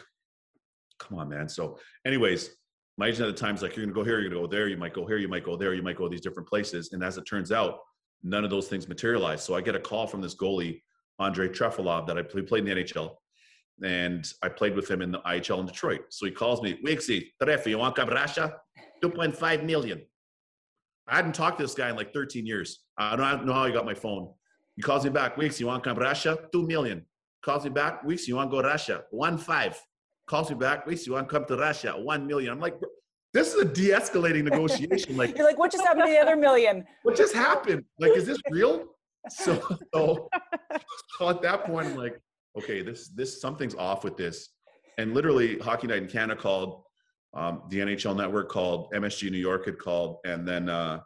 come on, man. So, anyways, my agent at the time is like, you're to go here, you're to go there, you might go here, you might go there, you might go these different places. And as it turns out, none of those things materialized. So I get a call from this goalie, Andre Trefilov, that I played, in the NHL. And I played with him in the IHL in Detroit. So he calls me, Wixie, Trefi, you want Russia? 2.5 million. I hadn't talked to this guy in like 13 years. I don't know how he got my phone. He calls me back, Weeks, you want to come Russia? Two million. Calls me back, Weeks, you want to go Russia? One five calls me back. Weeks, you want to come to Russia? One million. I'm like, this is a de-escalating negotiation. Like you're like, what just happened to the other million? What just happened? Like, is this real? So, so, so at that point, I'm like, okay, this this something's off with this. And literally, Hockey Night in Canada called, um, the NHL Network called, MSG New York had called, and then uh,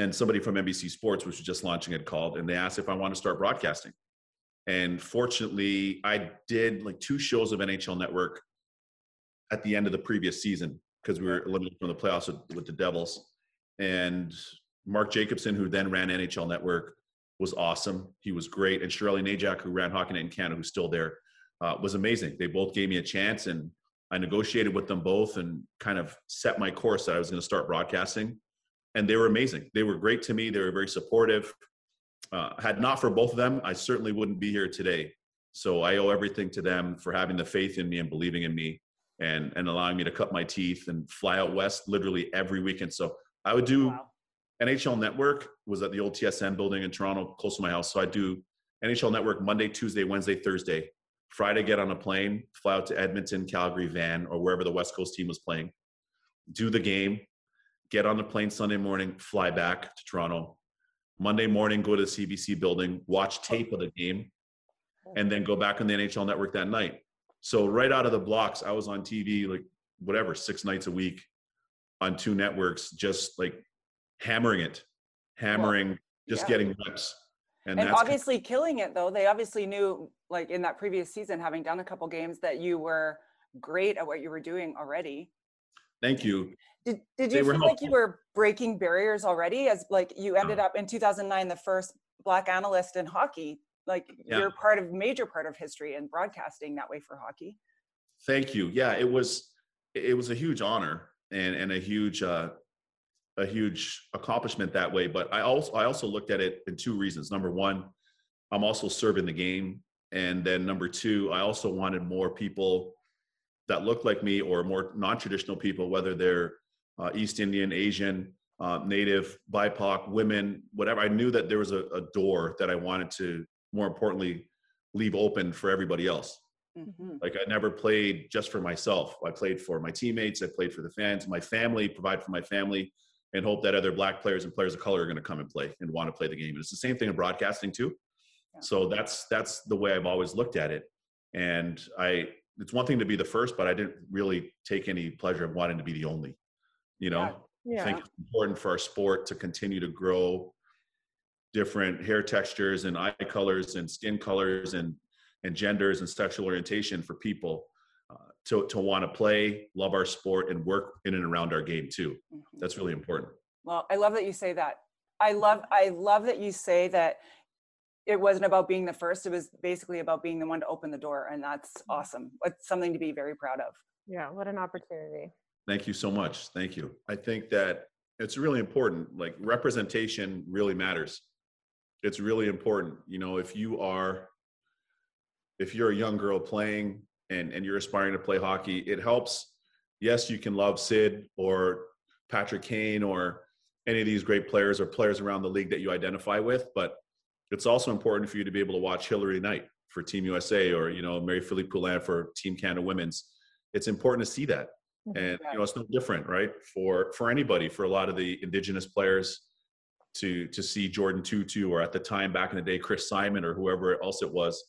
and somebody from NBC Sports, which was just launching, had called, and they asked if I want to start broadcasting. And fortunately, I did like two shows of NHL Network at the end of the previous season because we were eliminated from the playoffs with, with, the Devils. And Mark Jacobson, who then ran NHL Network, was awesome. He was great. And Sherali Najak, who ran Hockey Night in Canada, who's still there, uh, was amazing. They both gave me a chance, and I negotiated with them both and kind of set my course that I was going to start broadcasting. And they were amazing. They were great to me. They were very supportive. Uh, had not for both of them, I certainly wouldn't be here today. So I owe everything to them for having the faith in me and believing in me and, and allowing me to cut my teeth and fly out west literally every weekend. So I would do wow. NHL Network was at the old TSN building in Toronto, close to my house. So I do NHL Network Monday, Tuesday, Wednesday, Thursday. Friday, get on a plane, fly out to Edmonton, Calgary, Van, or wherever the West Coast team was playing. Do the game, get on the plane Sunday morning, fly back to Toronto, Monday morning, go to the CBC building, watch tape of the game, and then go back on the NHL network that night. So right out of the blocks, I was on TV like whatever, six nights a week on two networks, just like hammering it, hammering, just yeah. getting reps. And, and obviously kind of, killing it though. They obviously knew like in that previous season, having done a couple games that you were great at what you were doing already. Thank you. Did, did you feel helpful. like you were breaking barriers already as like you ended up in 2009 the first black analyst in hockey like yeah. you're part of major part of history and broadcasting that way for hockey thank you yeah it was it was a huge honor and and a huge uh a huge accomplishment that way but i also i also looked at it in two reasons number one i'm also serving the game and then number two i also wanted more people that look like me or more non-traditional people whether they're uh, East Indian, Asian, uh, Native, BIPOC, women, whatever. I knew that there was a, a, door that I wanted to, more importantly, leave open for everybody else. Mm-hmm. Like I never played just for myself. I played for my teammates. I played for the fans, my family, provide for my family, and hope that other black players and players of color are going to come and play and want to play the game. And it's the same thing in broadcasting too. Yeah. So that's that's the way I've always looked at it. And I, it's one thing to be the first, but I didn't really take any pleasure of wanting to be the only you know yeah. i think it's important for our sport to continue to grow different hair textures and eye colors and skin colors and and genders and sexual orientation for people uh, to to want to play love our sport and work in and around our game too mm-hmm. that's really important well i love that you say that i love i love that you say that it wasn't about being the first it was basically about being the one to open the door and that's mm-hmm. awesome it's something to be very proud of yeah what an opportunity Thank you so much. Thank you. I think that it's really important. Like representation really matters. It's really important. You know, if you are if you're a young girl playing and and you're aspiring to play hockey, it helps. Yes, you can love Sid or Patrick Kane or any of these great players or players around the league that you identify with, but it's also important for you to be able to watch Hilary Knight for Team USA or you know Marie-Philip Poulin for Team Canada Women's. It's important to see that. Mm-hmm. and you know it's no different right for for anybody for a lot of the indigenous players to to see Jordin Tootoo or at the time back in the day chris simon or whoever else it was.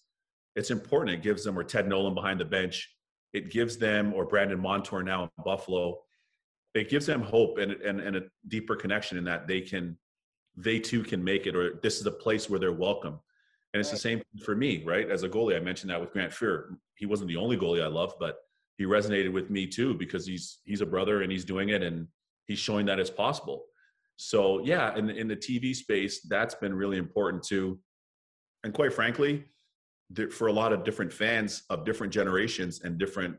It's important. It gives them or ted nolan behind the bench. It gives them or brandon montour now in buffalo. It gives them hope and, and, and a deeper connection in that they can they too can make it or this is a place where they're welcome and it's right. the same for me right as a goalie i mentioned that with grant fuhr he wasn't the only goalie i loved but he resonated with me too because he's he's a brother and he's doing it and he's showing that it's possible. So yeah, in in the TV space, that's been really important too. And quite frankly, for a lot of different fans of different generations and different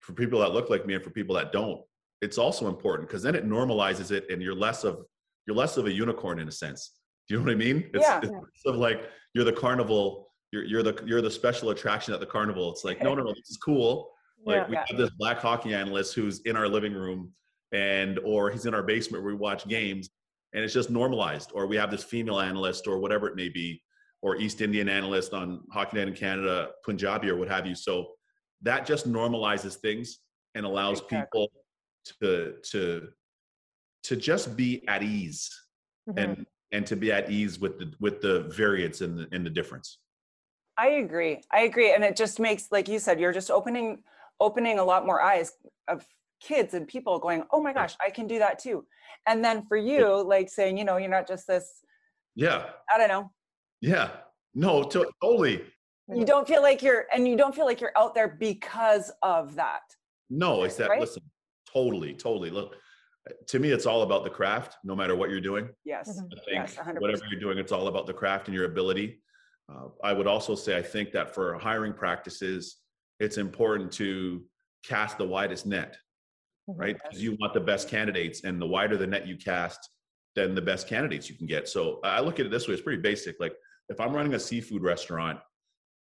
for people that look like me and for people that don't, it's also important because then it normalizes it and you're less of you're less of a unicorn in a sense. Do you know what I mean? It's, Yeah. it's sort of like you're the carnival, you're you're the you're the special attraction at the carnival. It's like, no, no, no, this is cool. Like Yeah. we Yeah. have this black hockey analyst who's in our living room and or he's in our basement where we watch games and it's just normalized. Or we have this female analyst or whatever it may be, or East Indian analyst on Hockey Night in Canada, Punjabi or what have you. So that just normalizes things and allows Exactly. people to to to just be at ease Mhm. and and to be at ease with the with the variance and the and the difference. I agree. I agree. And it just makes, like you said, you're just opening opening a lot more eyes of kids and people going, oh my gosh, I can do that too. And then for you, like saying, you know, you're not just this, Yeah, I don't know, yeah. No, to, totally. you don't feel like you're, and you don't feel like you're out there because of that. No, it's that. Right? Listen, totally, totally. Look, to me, it's all about the craft. No matter what you're doing, Yes. Mhm. I think Yes, 100%. whatever you're doing, it's all about the craft and your ability. Uh, I would also say I think that for hiring practices, it's important to cast the widest net, Mhm. right? Because you want the best candidates, and the wider the net you cast, then the best candidates you can get. So I look at it this way: it's pretty basic. Like if I'm running a seafood restaurant,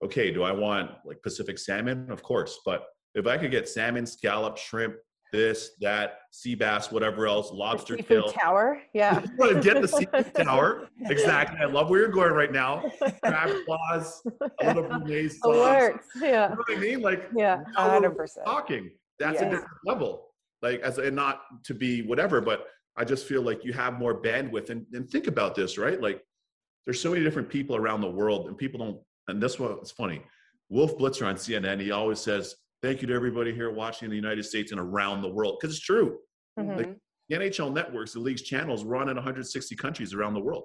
okay, do I want like Pacific salmon? Of course, but if I could get salmon, scallop, shrimp, this, that, sea bass, whatever else, The lobster seafood tail. tower. Yeah. You want to get the seafood tower. Exactly. I love where you're going right now. Crab claws, a little It sauce. works. You Yeah. know what I mean? Like Yeah. 100%. talking. That's a different level. Like as and not to be whatever, but I just feel like you have more bandwidth. And, and think about this, right? Like there's so many different people around the world, and people don't. And this was funny. Wolf Blitzer on CNN, he always says, "Thank you to everybody here watching in the United States and around the world," because it's true. Mhm. Like, The NHL networks, the league's channels, run in 160 countries around the world.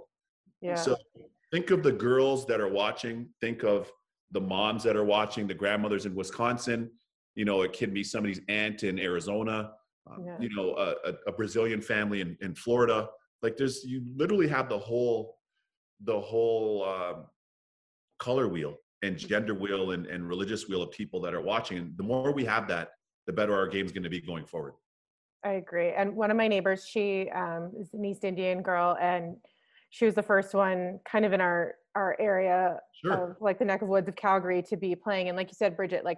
Yeah. So think of the girls that are watching. Think of the moms that are watching, the grandmothers in Wisconsin. You know, it can be somebody's aunt in Arizona. um, Yeah. You know, a, a, a Brazilian family in, in Florida. Like, there's you literally have the whole, the whole um, color wheel and gender wheel and, and religious wheel of people that are watching. And the more we have that, the better our game's going to be going forward. I agree. And one of my neighbors, she um, is an East Indian girl, and she was the first one, kind of in our our area Sure. of like the neck of woods of Calgary, to be playing. And like you said, Bridget, like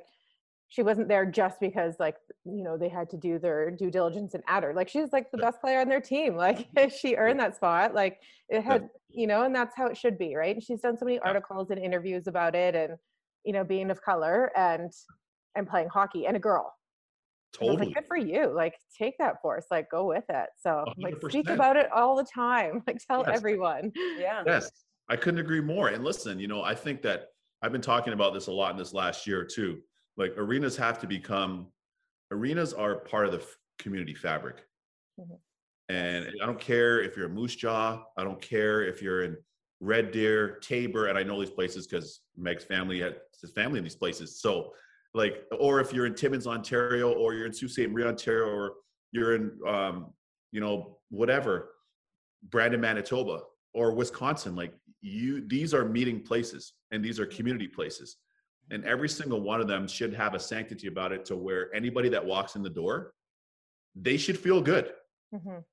she wasn't there just because like you know they had to do their due diligence and add her. Like she was like the Yeah. best player on their team. Like she earned that spot. Like it had, you know, and that's how it should be, right? And she's done so many articles and interviews about it, and you know, being of color and and playing hockey and a girl. And I was Totally. like, good for you. Like, take that force. Like, go with it. So, like, speak about it all the time. Like, tell Yes. everyone. Yeah. Yes, I couldn't agree more. And listen, you know, I think that I've been talking about this a lot in this last year too. Like arenas have to become arenas are part of the f- community fabric. Mhm. And I don't care if you're a Moose Jaw, I don't care if you're in Red Deer, Taber, and I know these places because Meg's family had his family in these places. So, like, or if you're in Timmins, Ontario, or you're in Sault Ste. Marie, Ontario, or you're in, um, you know, whatever, Brandon, Manitoba, or Wisconsin, like you, these are meeting places and these are community places. And every single one of them should have a sanctity about it to where anybody that walks in the door, they should feel good. Mhm.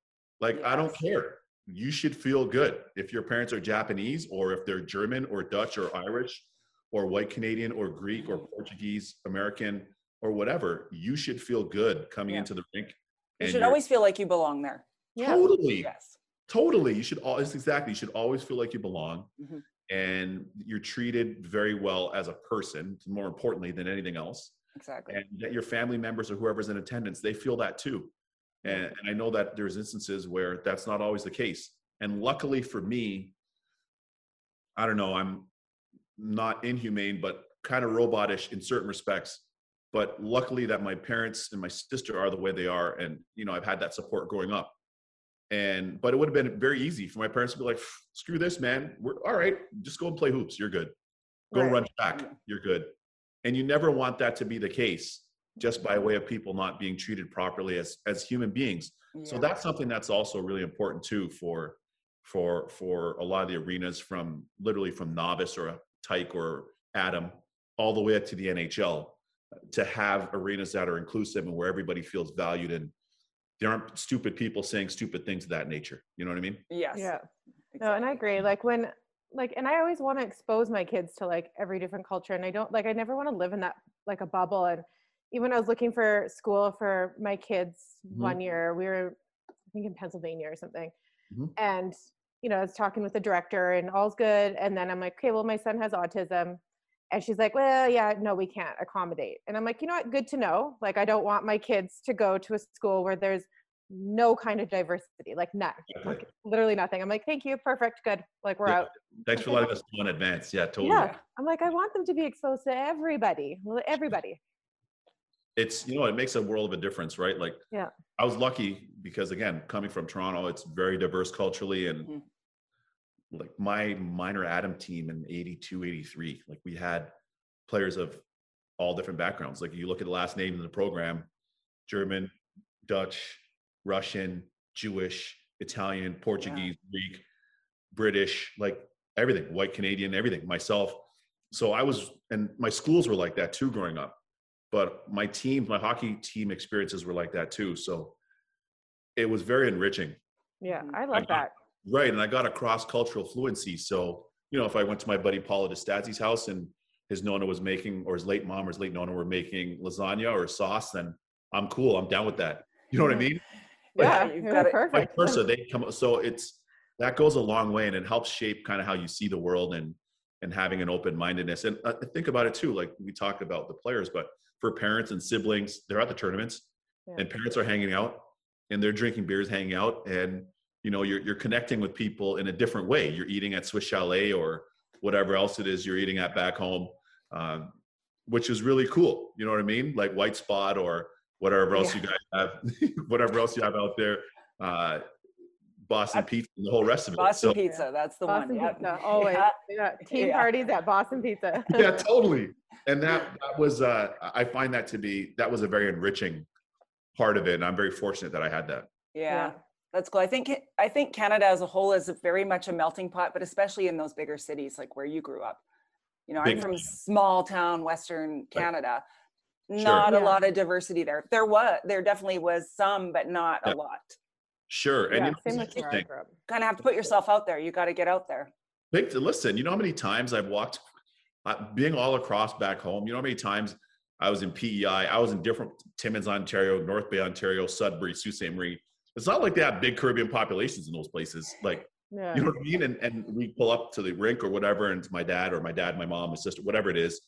Like, I don't care. You should feel good. If your parents are Japanese or if they're German or Dutch or Irish or white Canadian or Greek or Portuguese, American or whatever, you should feel good coming Yeah. into the rink. You should always feel like you belong there. Yeah. totally, Yes. totally. You should always, exactly. You should always feel like you belong Mhm. And you're treated very well as a person, more importantly than anything else Exactly. and that your family members or whoever's in attendance they feel that too. And, and i know that there's instances where that's not always the case. And luckily for me i don't know i'm not inhumane but kind of robotish in certain respects. But luckily that my parents and my sister are the way they are and you know i've had that support growing up and but it would have been very easy for my parents to be like screw this man. We're all right just go and play hoops. You're good. Go Right. run track. Yeah. you're good. And you never want that to be the case just by way of people not being treated properly as as human beings. So that's something that's also really important too for for for a lot of the arenas from literally from novice or a tyke or atom all the way up to the nhl to have arenas that are inclusive and where everybody feels valued and there aren't stupid people saying stupid things of that nature. You know what I mean? Yes. Yeah. No, and I agree. Like when like and I always want to expose my kids to like every different culture and I don't like I never want to live in that like a bubble and even I was looking for school for my kids Mhm. one year. We were I think in Pennsylvania or something. Mhm. And you know, I was talking with the director and all's good and then I'm like, "Okay, well my son has autism." And she's like, "Well, yeah, no, we can't accommodate." And I'm like, "You know what? Good to know. Like I don't want my kids to go to a school where there's no kind of diversity, like none, Okay. like literally nothing. I'm like, thank you, perfect, good. Like we're Yeah. out. Thanks for letting us know in advance. Yeah, totally. Yeah. I'm like, I want them to be exposed to everybody, everybody. It's you know it makes a world of a difference, right? Like Yeah. I was lucky because again, coming from Toronto, it's very diverse culturally and Mhm. Like my minor Atom team in 82, 83, like we had players of all different backgrounds. Like you look at the last names in the program, German, Dutch, Russian, Jewish, Italian, Portuguese, Greek, British, like everything, white Canadian, everything, myself. So I was, and my schools were like that too growing up. But my team, my hockey team experiences were like that too. So it was very enriching. Yeah, Mhm. I love got- that. Right. And I got a cross cultural fluency. So, you know, if I went to my buddy Paula DeStazzi's house and his Nona was making, or his late mom or his late Nona were making lasagna or sauce, then I'm cool. I'm down with that. You know what I mean? Like, Yeah, you've got it- perfect. Vice versa, they come. So it's that goes a long way, and it helps shape kind of how you see the world and and having an open mindedness. And uh, think about it too. Like we talk about the players, but for parents and siblings, they're at the tournaments, Yeah. and parents are hanging out, and they're drinking beers, hanging out, and you know you're you're connecting with people in a different way. You're eating at Swiss Chalet or whatever else it is you're eating at back home, um, which is really cool. You know what I mean? Like White Spot or whatever else you guys have, whatever else you have out there. Uh, Boston Pizza and the whole rest of it. Boston So- Pizza. That's the Boston one. Yep. Pizza, always. Yeah. Yeah. Team Yeah. parties at Boston Pizza. yeah, totally. And that that was uh I find that to be that was a very enriching part of it. And I'm very fortunate that I had that. Yeah. That's cool. I think I think Canada as a whole is a very much a melting pot, but especially in those bigger cities like where you grew up. You know, I'm from time. small town Western Canada. Sure. Not a Yeah. lot of diversity there. There was, there definitely was some, but not Yeah. a lot. Sure. And yeah, you know, same with where I interesting. grew up. Kind of have to put yourself out there. You got to get out there. Big listen, you know how many times I've walked uh, being all across back home, you know how many times I was in PEI, I was in different Timmins, Ontario, North Bay, Ontario, Sudbury, Sault Ste. Marie. It's not like they have big Caribbean populations in those places. Like Yeah. You know what I mean? And and we pull up to the rink or whatever, and it's my dad or my dad, my mom, my sister, whatever it is,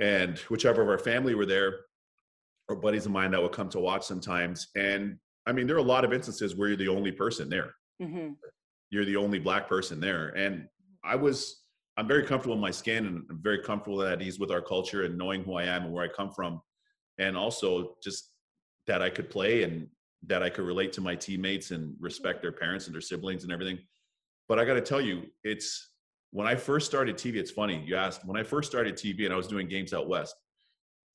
and whichever of our family were there, or buddies of mine that would come to watch sometimes. And I mean, there are a lot of instances where you're the only person there. hmm You're the only black person there, and I was. I'm very comfortable in my skin, and I'm very comfortable at ease with our culture and knowing who I am and where I come from, and also just that I could play and that I could relate to my teammates and respect their parents and their siblings and everything. But I got to tell you, it's when I first started TV. It's funny you asked. When I first started TV and I was doing games out west,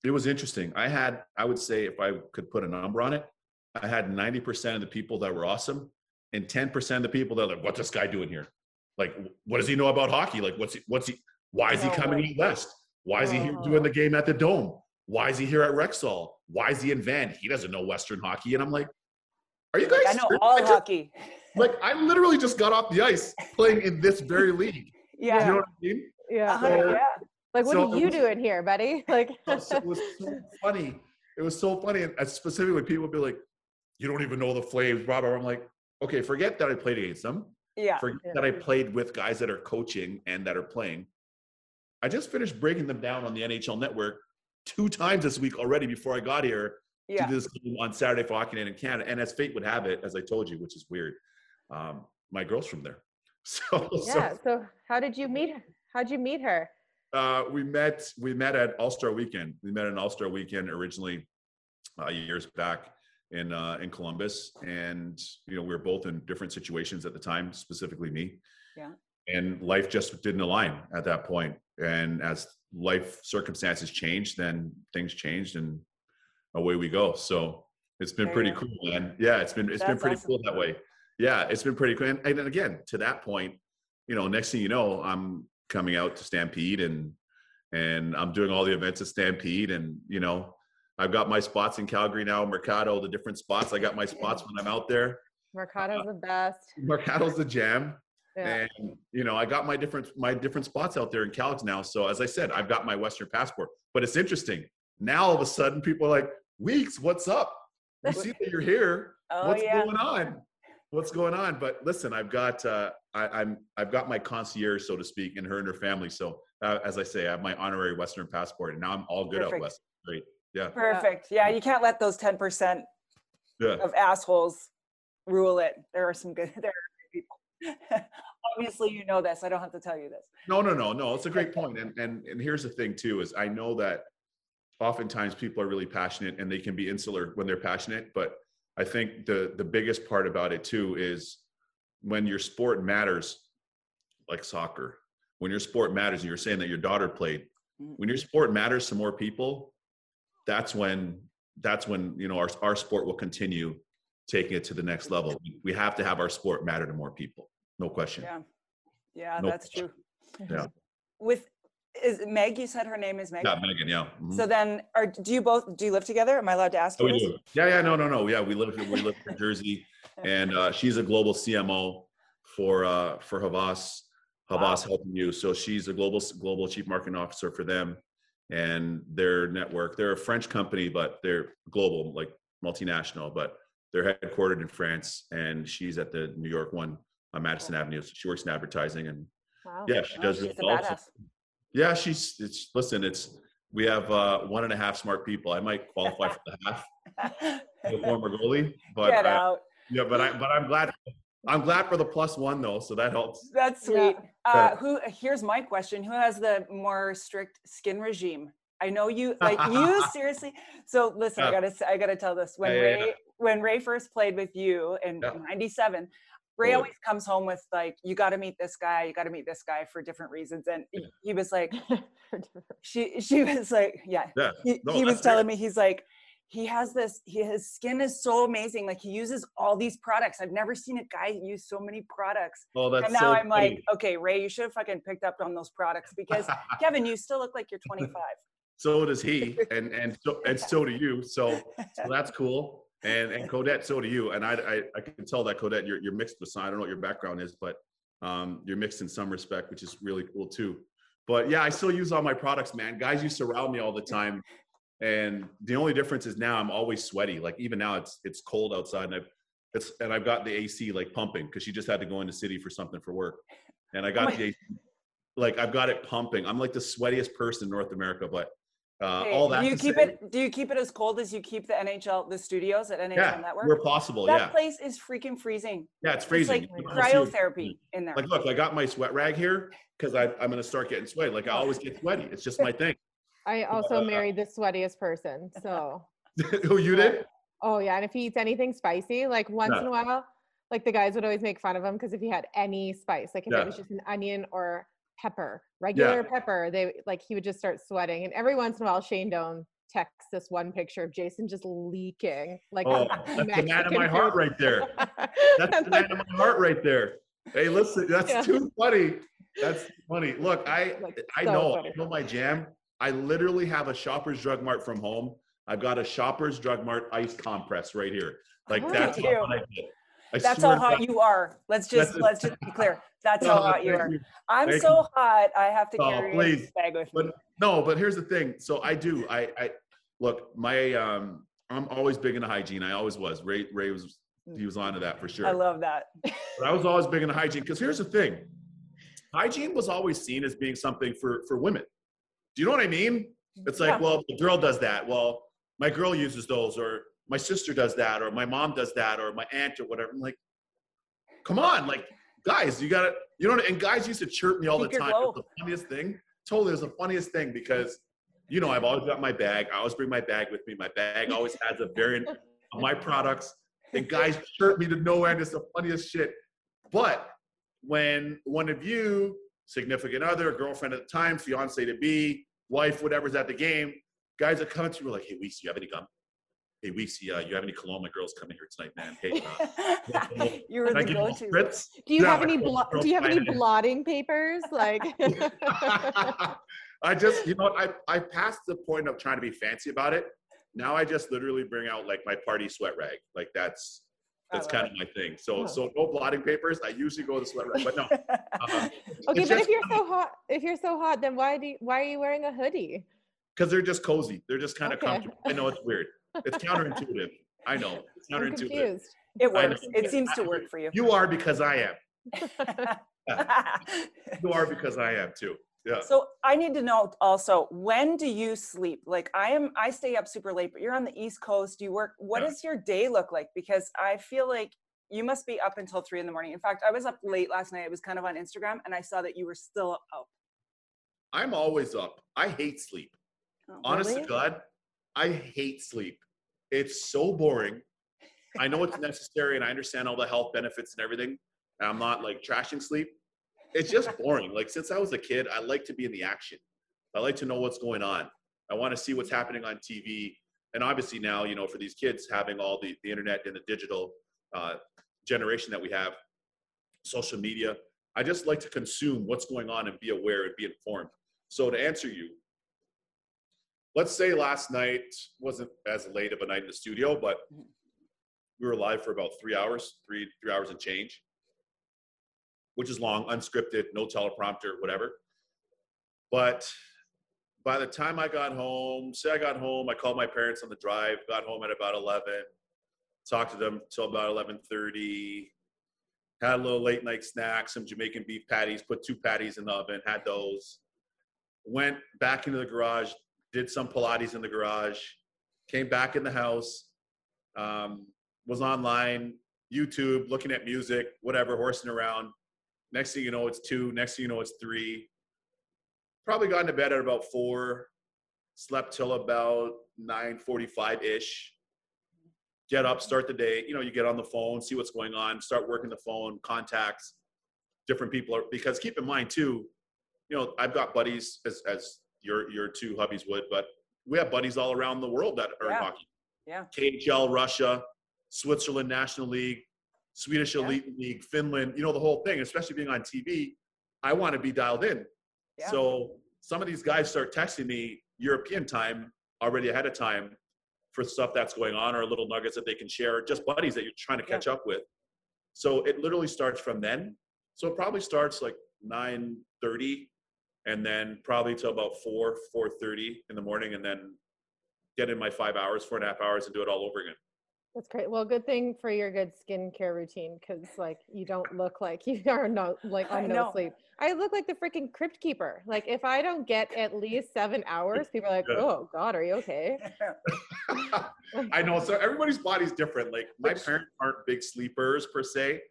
it was interesting. I had, I would say, if I could put a number on it, I had 90% of the people that were awesome, and 10% of the people that are like, "What's this guy doing here? Like, what does he know about hockey? Like, what's he, what's he? Why is he coming out west? Why is he here doing the game at the Dome? Why is he here at Rexall? Why is he in Van? He doesn't know Western hockey. And I'm like, are you guys? I know all I just- hockey. like I literally just got off the ice playing in this very league. Yeah. You know what I mean? Yeah. So- yeah. Like, what so are you was- doing here, buddy? Like, So it was so funny. It was so funny. And specifically, people would be like, "You don't even know the Flames, blah blah." blah." I'm like, okay, forget that I played against them. Yeah. Forget Yeah. that I played with guys that are coaching and that are playing. I just finished breaking them down on the NHL Network two times this week already before I got here Yeah. to do this game on Saturday for Hockey Night in Canada. And as fate would have it, as I told you, which is weird, um, my girl's from there. So, yeah. so So, how did you meet? Her? How'd you meet her? uh, we met we met at All Star Weekend. We met at All Star Weekend originally uh, years back in uh, in Columbus, and you know we were both in different situations at the time, specifically me. Yeah. And life just didn't align at that point. And as life circumstances changed, then things changed, and away we go. So it's been There pretty cool, man. Yeah, it's been it's been pretty awesome. cool that way. Yeah, it's been pretty cool. And, and then again, to that point, you know, next thing you know, I'm coming out to Stampede and and I'm doing all the events at Stampede, and you know, I've got my spots in Calgary now, Mercato, the different spots. I got my spots when I'm out there. Mercato's uh, the best. Mercato's the jam. Yeah. And you know, I got my different my different spots out there in Calgary now. So as I said, I've got my Western passport. But it's interesting. Now all of a sudden people are like, Weeks, what's up? We see that you're here. Oh what's yeah. going on? What's going on? But listen, I've got uh I, I'm I've got my concierge, so to speak, and her and her family. So uh, as I say, I have my honorary Western passport, and now I'm all good out Perfect. west. Great. Yeah. Perfect. Yeah, you can't let those 10% Yeah. of assholes rule it. There are some good there are good people. Obviously, you know this. I don't have to tell you this. No, no, no, no. It's a great point. And and and here's the thing too: is I know that oftentimes people are really passionate and they can be insular when they're passionate, but I think the the biggest part about it too is when your sport matters, like soccer. When your sport matters, and you're saying that your daughter played. When your sport matters to more people, that's when that's when you know our our sport will continue taking it to the next level. We have to have our sport matter to more people. No question. Yeah. Yeah, No that's true. Yeah. With is Meg, you said her name is Meg? Yeah, Megan. Yeah. mhm. So then are do you both do you live together? Am I allowed to ask Oh, you we this? do. Yeah, yeah, no, no, no. Yeah, we live we live in Jersey, and uh, she's a global CMO for uh, for Havas Havas Health & You. So she's a global global chief marketing officer for them and their network. They're a French company, but they're global, like multinational. But they're headquartered in France, and she's at the New York one on Madison Avenue. So she works in advertising, and Wow. yeah, she Oh, does she's really well. So- badass. yeah, she's it's listen, it's we have uh, one and a half smart people. I might qualify for the half the former goalie, but Get out. yeah, but I but I'm glad I'm glad for the plus one though, so that helps. That's Yeah. sweet. Uh, who? Here's my question: Who has the more strict skin regime? I know you like you seriously. So listen, I gotta I gotta tell this. When Yeah, yeah, Ray yeah. when Ray first played with you in Yeah. '97, Ray always comes home with like, "You got to meet this guy. You got to meet this guy for different reasons." And he- was like, she she was like, yeah. Yeah, He, no, he was telling me he's like. He has this. He, his skin is so amazing. Like he uses all these products. I've never seen a guy use so many products Oh, that's and now so I'm like, okay, Ray, you should have fucking picked up on those products because Kevin, you still look like you're 25. so does he, and and so and so do you. So so that's cool. And and Codette, so do you. And I I, I can tell that Codette, you're you're mixed with some. I don't know what your background is, but um, you're mixed in some respect, which is really cool too. But yeah, I still use all my products, man. Guys used to surround me all the time, and the only difference is now I'm always sweaty. Like even now, it's it's cold outside, and I've it's and I've got the AC like pumping because she just had to go into city for something for work, and I got my- the AC, like I've got it pumping. I'm like the sweatiest person in North America, but uh, Hey, all that do you keep say- it? Do you keep it as cold as you keep the NHL, the studios at NHL yeah, Network? where possible. that yeah, place is freaking freezing. yeah, it's freezing. It's freezing. like You wanna see it- cryotherapy in there. Like, look, I got my sweat rag here because I'm going to start getting sweaty. Like, I always get sweaty. It's just my thing. I also Uh, married the sweatiest person. So, Who you did? oh yeah, and if he eats anything spicy, like once Yeah. in a while, like the guys would always make fun of him because if he had any spice, like if Yeah. it was just an onion or pepper, regular pepper, they like he would just start sweating. And every once in a while, Shane Doan texts this one picture of Jason just leaking, like Oh, that's the man of my heart right there. That's the man of my heart right there. Hey, listen, that's Yeah. too funny. That's funny. Look, I Like, I so know, funny. I know my jam. I literally have a Shoppers Drug Mart from home. I've got a Shoppers Drug Mart ice compress right here. Like Oh. that's Me too. how hot I get. I That's how hot God. you are. Let's just That's- let's just be clear. That's how Oh, hot you are. you. I'm Thank so you. hot. I have to Oh, carry please. this bag with me. No, but here's the thing. So I do. I I look. My um. I'm always big into hygiene. I always was. Ray Ray was he was onto that for sure. I love that. But I was always big into hygiene because here's the thing. Hygiene was always seen as being something for for women. Do you know what I mean? It's like, Yeah. well, the girl does that. Well, my girl uses those, or my sister does that, or my mom does that, or my aunt or whatever. I'm like, come on, like guys, you gotta, you know, and guys used to chirp me all the time. It's the funniest thing. Totally, it's the funniest thing because, you know, I've always got my bag. I always bring my bag with me. My bag always has a variant of my products. And guys chirp me to no end. It's the funniest shit. But when one of you, significant other, girlfriend at the time, fiance to be, wife, whatever's at the game, guys that come to you like, hey, Weeks, you have any gum? Hey, Weeks, uh, you have any cologne? My girl's coming here tonight, man. Hey, uh, you were the give you a go-to. Do you Yeah, have any blo- do you have any blotting papers? Like I just, you know, I I passed the point of trying to be fancy about it. Now I just literally bring out like my party sweat rag. Like that's that's kind of my thing. So Oh. so no blotting papers. I usually go the sweat rag, but no. Um, Okay, but just if you're so hot, if you're so hot, then why do you, why are you wearing a hoodie? because they're just cozy. They're just kind of Okay. comfortable. I know it's weird. It's counterintuitive. I know it's I'm counterintuitive. confused. It I know. works. It seems to work for you. You are because I am. You are because I am too. Yeah. so I need to know also when do you sleep? Like I am, I stay up super late, but you're on the East Coast. You work. What Yeah. does your day look like? Because I feel like you must be up until three in the morning. In fact, I was up late last night. I was kind of on Instagram, and I saw that you were still up. I'm always up. I hate sleep. Oh, Honest Really? to God, I hate sleep. It's so boring. I know it's necessary and I understand all the health benefits and everything. And I'm not like trashing sleep. It's just boring. Like since I was a kid, I like to be in the action. I like to know what's going on. I want to see what's happening on TV. And obviously now, you know, for these kids having all the, the internet and the digital uh, generation that we have, social media, I just like to consume what's going on and be aware and be informed. So to answer you, let's say last night wasn't as late of a night in the studio, but Mhm. we were live for about three hours, three three hours and change, which is long, unscripted, no teleprompter, whatever. But by the time I got home, say I got home, I called my parents on the drive, got home at about eleven, talked to them till about eleven thirty. Had a little late night snack, some Jamaican beef patties, put two patties in the oven, had those. Went back into the garage, did some Pilates in the garage, came back in the house, um, was online, YouTube, looking at music, whatever, horsing around. Next thing you know, it's two. Next thing you know, it's three. Probably got into bed at about four. Slept till about nine forty-five ish. Get up, start the day. You know, you get on the phone, see what's going on, start working the phone, contacts, different people. Are, because keep in mind too, you know, I've got buddies as as your your two hubbies would, but we have buddies all around the world that are in hockey. Yeah. KHL, Russia, Switzerland National League, Swedish Yeah. Elite League, Finland, you know, the whole thing, especially being on TV, I want to be dialed in. Yeah. So some of these guys start texting me European time already ahead of time for stuff that's going on or little nuggets that they can share, or just buddies that you're trying to Yeah. catch up with. So it literally starts from then. So it probably starts like 9:30 and then probably till about 4, 4:30 in the morning, and then get in my five hours, four and a half hours, and do it all over again. That's great. Well, good thing for your good skincare routine because like you don't look like you are no like I on no know. sleep. I look like the freaking crypt keeper. Like if I don't get at least seven hours, people are like, Yeah. "Oh God, are you okay?" I know. So everybody's body's different. Like my parents aren't big sleepers per se.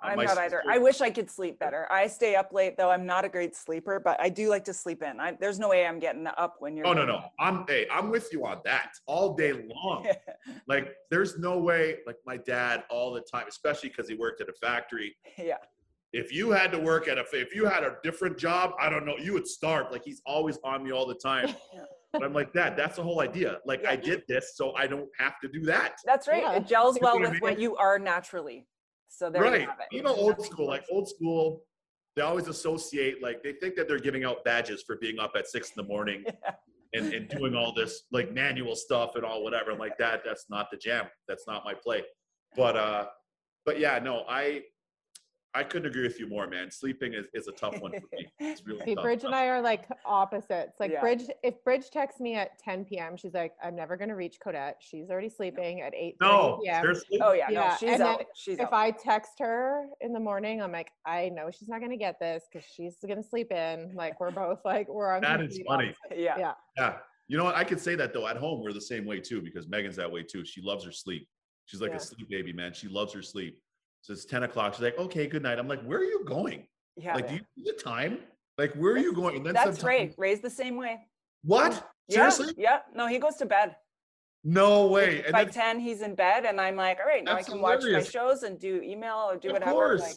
I'm my not either. sister- I wish I could sleep better. I stay up late though. I'm not a great sleeper, but I do like to sleep in. I, there's no way I'm getting up when you're. Oh no, going no. I'm hey, I'm with you on that all day long. like there's no way. Like my dad all the time, especially because he worked at a factory. yeah. If you had to work at a, if you had a different job, I don't know, you would starve. Like he's always on me all the time. Yeah. But I'm like, Dad, that's the whole idea. Like I did this, so I don't have to do that. That's right. Yeah. It gels You know well what I with what you are naturally. So there right. you have it. You know, old school, like old school, they always associate, like they think that they're giving out badges for being up at six in the morning Yeah. and, and doing all this like manual stuff and all whatever. I'm like that, that's not the jam. That's not my play. But uh, but yeah, no, I I couldn't agree with you more, man. Sleeping is, is a tough one for me. It's really See, tough. Bridge and I are like opposites. Like Yeah. Bridge, if Bridge texts me at 10 p.m., she's like, "I'm never gonna reach Codette. She's already sleeping at 8 no, p.m." seriously. Oh yeah, Yeah, no, she's and out. then She's if out. I text her in the morning, I'm like, I know she's not gonna get this because she's gonna sleep in. Like we're both like we're on. That is complete funny. opposite. yeah. yeah. Yeah. You know what? I could say that though. At home, we're the same way too, because Megan's that way too. She loves her sleep. She's like Yeah. a sleep baby, man. She loves her sleep. So it's 10 o'clock. She's like, okay, good night. I'm like, where are you going? Yeah. Like, do you see the time? Like, where are you going? And then That's great. Raised the same way. What? Yeah, Seriously? Yeah. No, he goes to bed. No way. And By 10, he's in bed, and I'm like, all right, now I That's can watch my shows and do email or do of whatever. course. Like,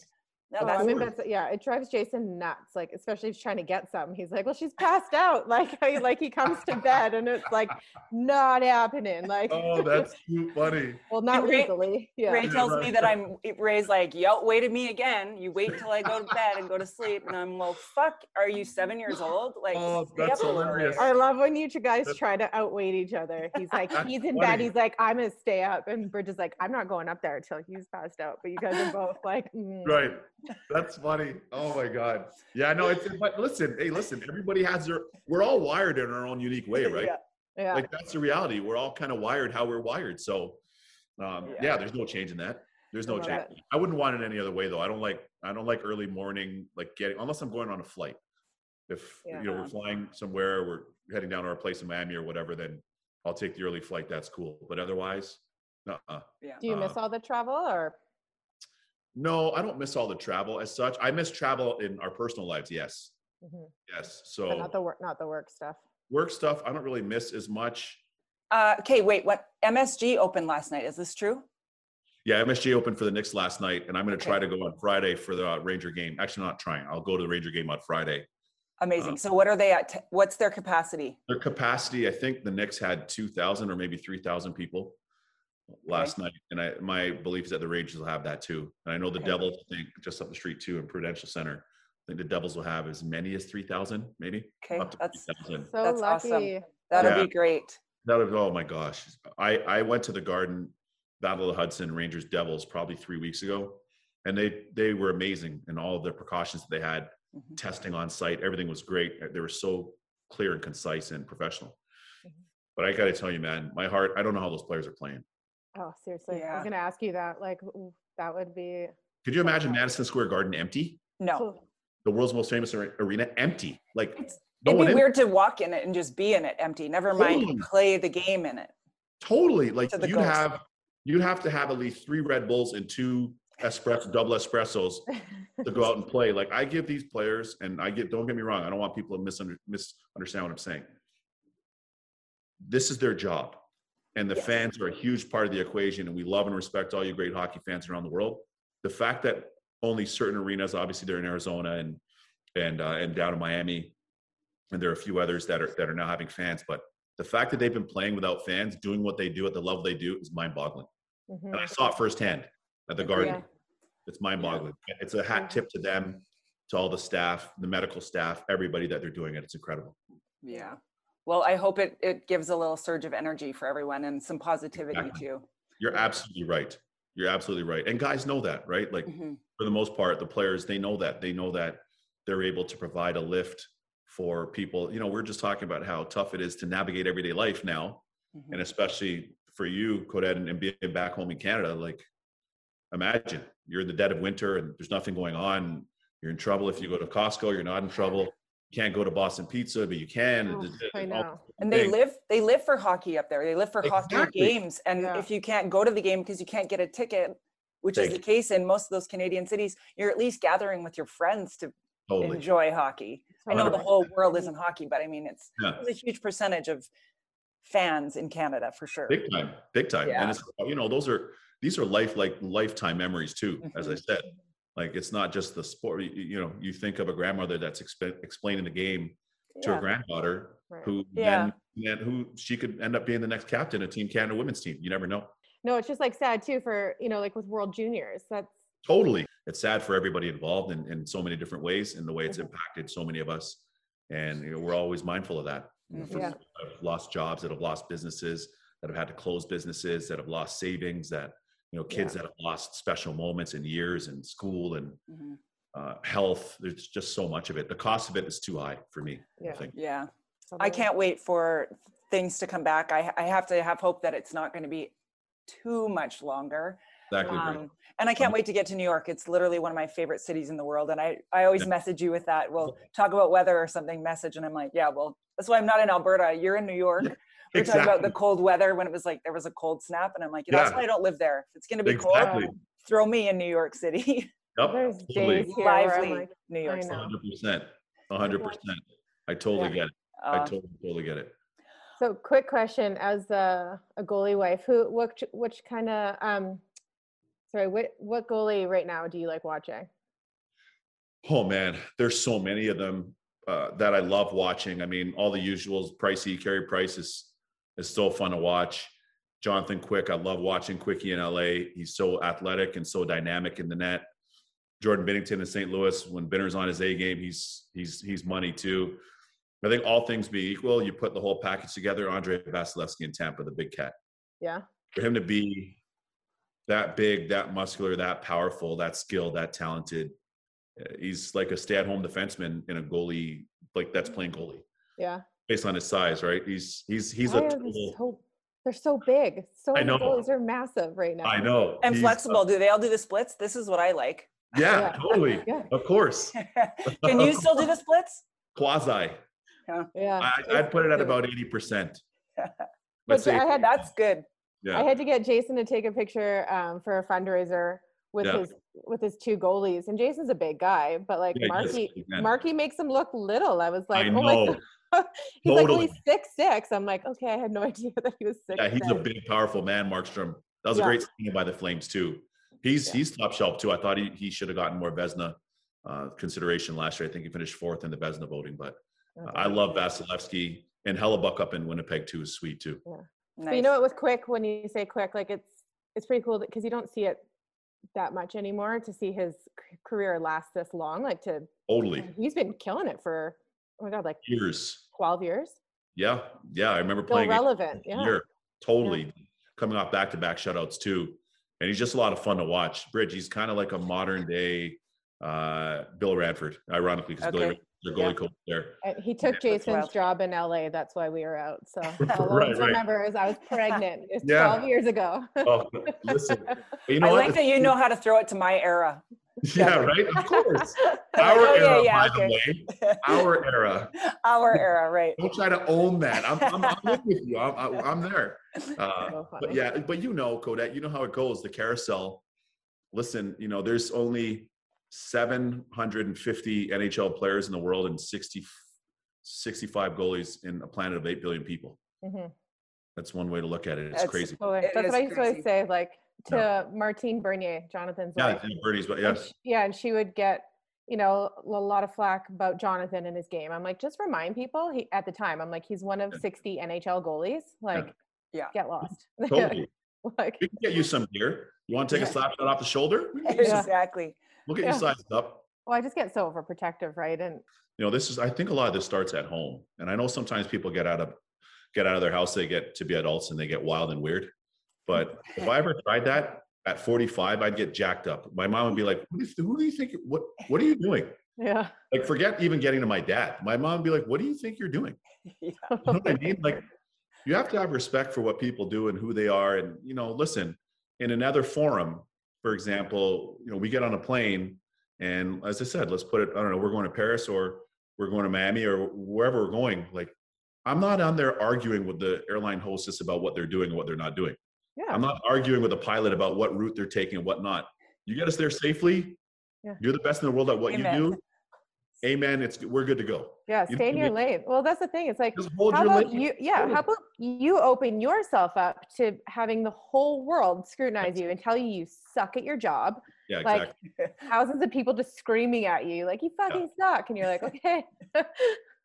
No, Oh, that's I mean, that's yeah. It drives Jason nuts. Like, especially if he's trying to get some. He's like, "Well, she's passed out." Like, he, like he comes to bed and it's like not happening. Like, Oh, that's too funny. well, not Ray- legally. Yeah. Ray tells me that I'm Ray's like, you outweighted me again. You wait until I go to bed and go to sleep. And I'm well, fuck, are you seven years old? Like Oh, that's up a little hilarious. I love when you two guys That's- try to outweight each other. He's like, That's he's in funny. bed. He's like, I'm gonna stay up, and Bridget's like, I'm not going up there until he's passed out. But you guys are both like, mm. Right. That's funny. Oh my God. Yeah, no, it's but listen, hey, listen, everybody has their we're all wired in our own unique way, right? Yeah. yeah. Like that's the reality. We're all kind of wired how we're wired. So um Yeah. yeah, there's no change in that. There's no love change. it. I wouldn't want it any other way though. I don't like I don't like early morning, like getting unless I'm going on a flight. If you know we're flying somewhere, we're heading down to our place in Miami or whatever, then I'll take the early flight. That's cool. But otherwise, uh-uh. Yeah. Do you miss uh, all the travel or? No, I don't miss all the travel as such. I miss travel in our personal lives. Yes, Mhm. yes. But So not the work, not the work stuff. work stuff, I don't really miss as much. Uh, okay, wait. What MSG opened last night? Is this true? Yeah, MSG opened for the Knicks last night, and I'm going to try to go on Friday for the uh, Ranger game. Actually, not trying. I'll go to the Ranger game on Friday. Amazing. Uh, so what are they at? T- what's their capacity? Their capacity, I think the Knicks had 2,000 or maybe 3,000 people last night, and I, my belief is that the Rangers will have that too. And I know the Okay. Devils, think just up the street too in Prudential Center. I think the Devils will have as many as 3,000, maybe Okay, up to that's 3,000. So That's awesome. that'll Yeah. be great. That was, oh my gosh. I, I went to the Garden Battle of the Hudson Rangers Devils probably three weeks ago, and they they were amazing and all of the precautions that they had, Mhm. testing on site, everything was great. They were so clear and concise and professional. Mhm. But I got to tell you, man, my heart. I don't know how those players are playing. Oh, seriously. I was gonna ask you that. Like, that would be. Could you imagine Madison Square Garden empty? No, The world's most famous arena empty. Like It's- no it'd one be in- weird to walk in it and just be in it empty. Never mind Totally. play the game in it. Totally. Like To you'd ghost. have you'd have to have at least three Red Bulls and two espresso double espressos to go out and play. Like I give these players, and I get don't get me wrong, I don't want people to misunder, misunderstand what I'm saying. This is their job. And the Yes. fans are a huge part of the equation, and we love and respect all you great hockey fans around the world. The fact that only certain arenas, obviously they're in Arizona and and uh, and down in Miami, and there are a few others that are that are now having fans, but the fact that they've been playing without fans, doing what they do at the level they do, is mind-boggling. And I Mhm. saw it firsthand at the Garden. Yeah. It's mind-boggling. It's a hat tip to them, to all the staff, the medical staff, everybody that they're doing it. It's incredible. Yeah. Well, I hope it, it gives a little surge of energy for everyone and some positivity Exactly. too. You're absolutely right. You're absolutely right. And guys know that, right? Like Mhm. for the most part, the players they know that. They know that they're able to provide a lift for people. You know, we're just talking about how tough it is to navigate everyday life now, Mhm. and especially for you, Codette, and, and being back home in Canada. Like, imagine you're in the dead of winter and there's nothing going on. You're in trouble if you go to Costco. You're not in trouble. You can't go to Boston Pizza, but you can. Oh, There's- there's I know. And they things. live they live for hockey up there. They live for hockey games. And Yeah. if you can't go to the game because you can't get a ticket, which Thank is you. the case in most of those Canadian cities, you're at least gathering with your friends to Totally. enjoy hockey. I know the whole world isn't hockey, but I mean it's, Yeah. it's a huge percentage of fans in Canada for sure. big time big time Yeah. and it's you know those are these are life like lifetime memories too as i Mhm. said like it's not just the sport you, you know you think of a grandmother that's exp- explaining the game to her granddaughter Right. who Yeah. then, then who she could end up being the next captain of team canada women's team you never know No, it's just like sad too for you know, like with World Juniors. That's totally it's sad for everybody involved in, in so many different ways in the way it's Mhm. impacted so many of us and you know, we're always mindful of that you know, for Mhm. Yeah. lost jobs that have lost businesses that have had to close businesses that have lost savings that you know kids that have lost special moments and years in school and Mhm. uh, health there's just so much of it the cost of it is too high for me Yeah. i think Yeah. I can't wait for things to come back. I, I have to have hope that it's not going to be too much longer. exactly right. Um, and I can't wait to get to New York. It's literally one of my favorite cities in the world. And I, I always Yeah. message you with that. We'll talk about weather or something, message. And I'm like, yeah, well, that's why I'm not in Alberta. You're in New York. We're talking about the cold weather when it was like there was a cold snap. And I'm like, that's Yeah. why I don't live there. If it's going to be exactly cold, throw me in New York City. yep There's totally days here I'm Lively like, New York know. 100% 100% i totally Yeah. get it i Uh, totally totally get it So, quick question: as a, a goalie wife, who, which, which kind of, um, sorry, what, what goalie right now do you like watching? Oh man, there's so many of them uh, that I love watching. I mean, all the usuals. Pricey, Carey Price is is so fun to watch. Jonathan Quick, I love watching Quickie in LA. He's so athletic and so dynamic in the net. Jordan Binnington in St. Louis, when Binner's on his A game, he's he's he's money too. I think all things being equal, you put the whole package together. Andre Vasilevskiy in Tampa, the big cat. Yeah. For him to be that big, that muscular, that powerful, that skilled, that talented, uh, he's like a stay-at-home defenseman in a goalie, like that's playing goalie Yeah. Based on his size, right? He's he's he's Why a are they total, so, they're so big. So I know. goalies are massive right now. I know. And He's, uh, flexible. Do they all do the splits? This is what I like. yeah, Yeah. totally. Yeah. Of course. Can you still do the splits? Quasi. Yeah. I, it's I'd put it at about 80%. But Let's say, I had That's good. Yeah. I had to get Jason to take a picture um, for a fundraiser with Yeah. his with his two goalies. And Jason's a big guy, but like Yeah, he Marky big man. Marky makes him look little. I was like, I oh my god. he's like, well, Totally. he's six six. I'm like, okay, I had no idea that he was six. Yeah, he's a big, powerful man, Markstrom. That was Yeah. a great signing by the Flames, too. He's Yeah. he's top shelf, too. I thought he, he should have gotten more Vezina uh, consideration last year. I think he finished fourth in the Vezina voting, but I love Vasilevskiy and Hellebuyck up in Winnipeg, too, is sweet, too. But you know it was quick when you say quick, like it's it's pretty cool because you don't see it that much anymore to see his career last this long. Like to Totally. he's been killing it for oh my god, like Years. twelve years. Yeah. Yeah. I remember Still playing relevant. Yeah. year. Totally. Coming off back to back shutouts, too. And he's just a lot of fun to watch. Bridge, he's kind of like a modern day uh, Bill Ranford, ironically, because Billy Okay. Ranford's their Yeah. coach there. Uh, He took that's Jason's wild. job in LA. That's why we were out. So all Right, I right. remember is I was pregnant. It's Yeah. 12 years ago. Oh, listen. But you know I what? like that you know how to throw it to my era. Yeah, right. Of course. Our oh, era, yeah, by okay. the way. Our era. Our era, right? Don't try to own that. I'm, I'm, I'm with you. I'm, I'm- I'm there. Uh, So but yeah, but you know, Codette, you know how it goes. The carousel. Listen, you know, there's only 750 NHL players in the world and 60, 65 goalies in a planet of 8 billion people. Mhm. That's one way to look at it. It's That's- crazy. Totally. It That's is what I used to always say, like to Yeah. Martine Bernier, Jonathan's Yeah, wife. yeah, Bernie's, but and yes. yeah, and she would get, you know, a lot of flack about Jonathan and his game. I'm like, just remind people. He at the time, I'm like, he's one of Yeah. 60 NHL goalies. Like, Yeah. get lost. Totally. like, We can get you some beer. You want to take a Yeah. slap shot off the shoulder? We can get you some- Exactly. We'll get Yeah. you sized up. well, I just get so overprotective, right? And you know this is i think a lot of this starts at home and i know sometimes people get out of get out of their house they get to be adults and they get wild and weird but if i ever tried that at 45 i'd get jacked up my mom would be like who do you, who do you think what what are you doing yeah. like forget even getting to my dad my mom would be like what do you think you're doing Yeah. you know what i mean like you have to have respect for what people do and who they are and you know listen in another forum for example you know we get on a plane and as i said let's put it i don't know we're going to paris or we're going to miami or wherever we're going like i'm not on there arguing with the airline hostess about what they're doing and what they're not doing Yeah. i'm not arguing with the pilot about what route they're taking and what not you get us there safely Yeah. you're the best in the world at what Amen. you do amen it's we're good to go Yeah, You stay in know, your you- lane. Well, that's the thing. It's like, how about lane. you? Yeah, how about you open yourself up to having the whole world scrutinize you and tell you you suck at your job? yeah exactly. like, Thousands of people just screaming at you, like you fucking suck, and you're like, okay,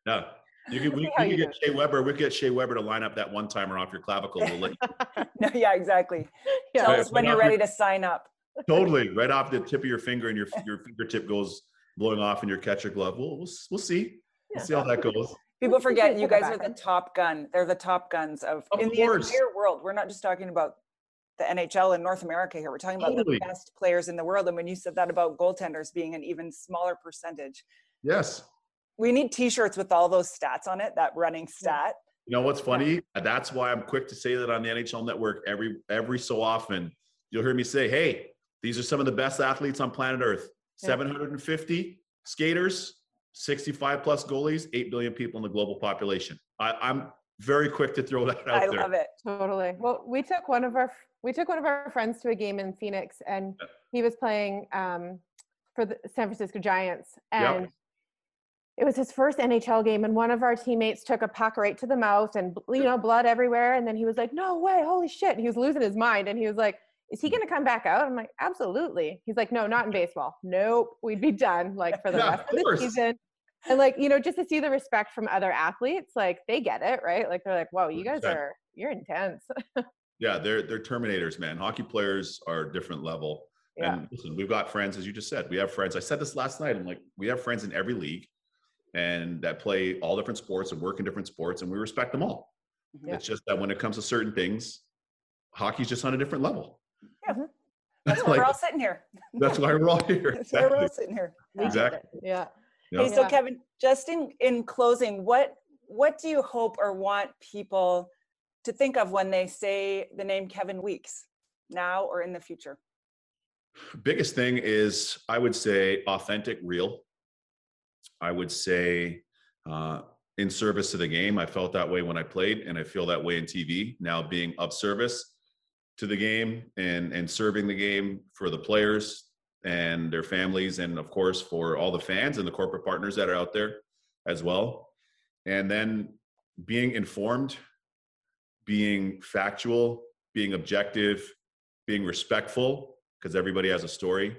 Yeah. You could, we, we you could get Shea Weber. We could get Shea Weber to line up that one timer off your clavicle. We'll let you, No, yeah, exactly. yeah, Tell Right, us when you're off your- ready to sign up. totally right off the tip of your finger, and your your fingertip goes blowing off in your catcher glove. We'll we'll, we'll see. We'll see how that goes. People forget you guys are the top gun. They're the top guns of, Of in the entire world. We're not just talking about the NHL in North America here. We're talking about Totally. the best players in the world. And when you said that about goaltenders being an even smaller percentage, Yes. we need T-shirts with all those stats on it. That running stat. You know what's funny? That's why I'm quick to say that on the NHL Network every every so often. You'll hear me say, "Hey, these are some of the best athletes on planet Earth. Yeah. 750 skaters, 65 plus goalies, 8 billion people in the global population." I, I'm very quick to throw that out I there. I love it. totally. Well, we took one of our we took one of our friends to a game in Phoenix, and Yeah. he was playing um, for the San Francisco Giants, Yep. and it was his first NHL game. And one of our teammates took a puck right to the mouth, and you know, blood everywhere. And then he was like, "No way! Holy shit!" He was losing his mind, and he was like, is he going to come back out? I'm like, absolutely. He's like, no, not in baseball. Nope, we'd be done like for the Yeah, rest of of the season. And like, you know, just to see the respect from other athletes, like they get it, right? Like they're like, whoa, you guys are, you're intense. Yeah, they're they're terminators, man. Hockey players are a different level. Yeah. And listen, we've got friends, as you just said. We have friends. I said this last night. I'm like, we have friends in every league, and that play all different sports and work in different sports, and we respect them all. Mm-hmm. Yeah. It's just that when it comes to certain things, hockey's just on a different level. That's why Like, we're all sitting here. that's why we're all here. That's why we're all sitting here. We Exactly. Yeah. Yeah. Hey, so Yeah. Kevin, just in, in closing, what what do you hope or want people to think of when they say the name Kevin Weekes now or in the future? biggest thing is i would say authentic real i would say uh, in service to the game i felt that way when i played and i feel that way in tv now being of service to the game and and serving the game for the players and their families and of course for all the fans and the corporate partners that are out there as well. And then being informed being factual being objective being respectful because everybody has a story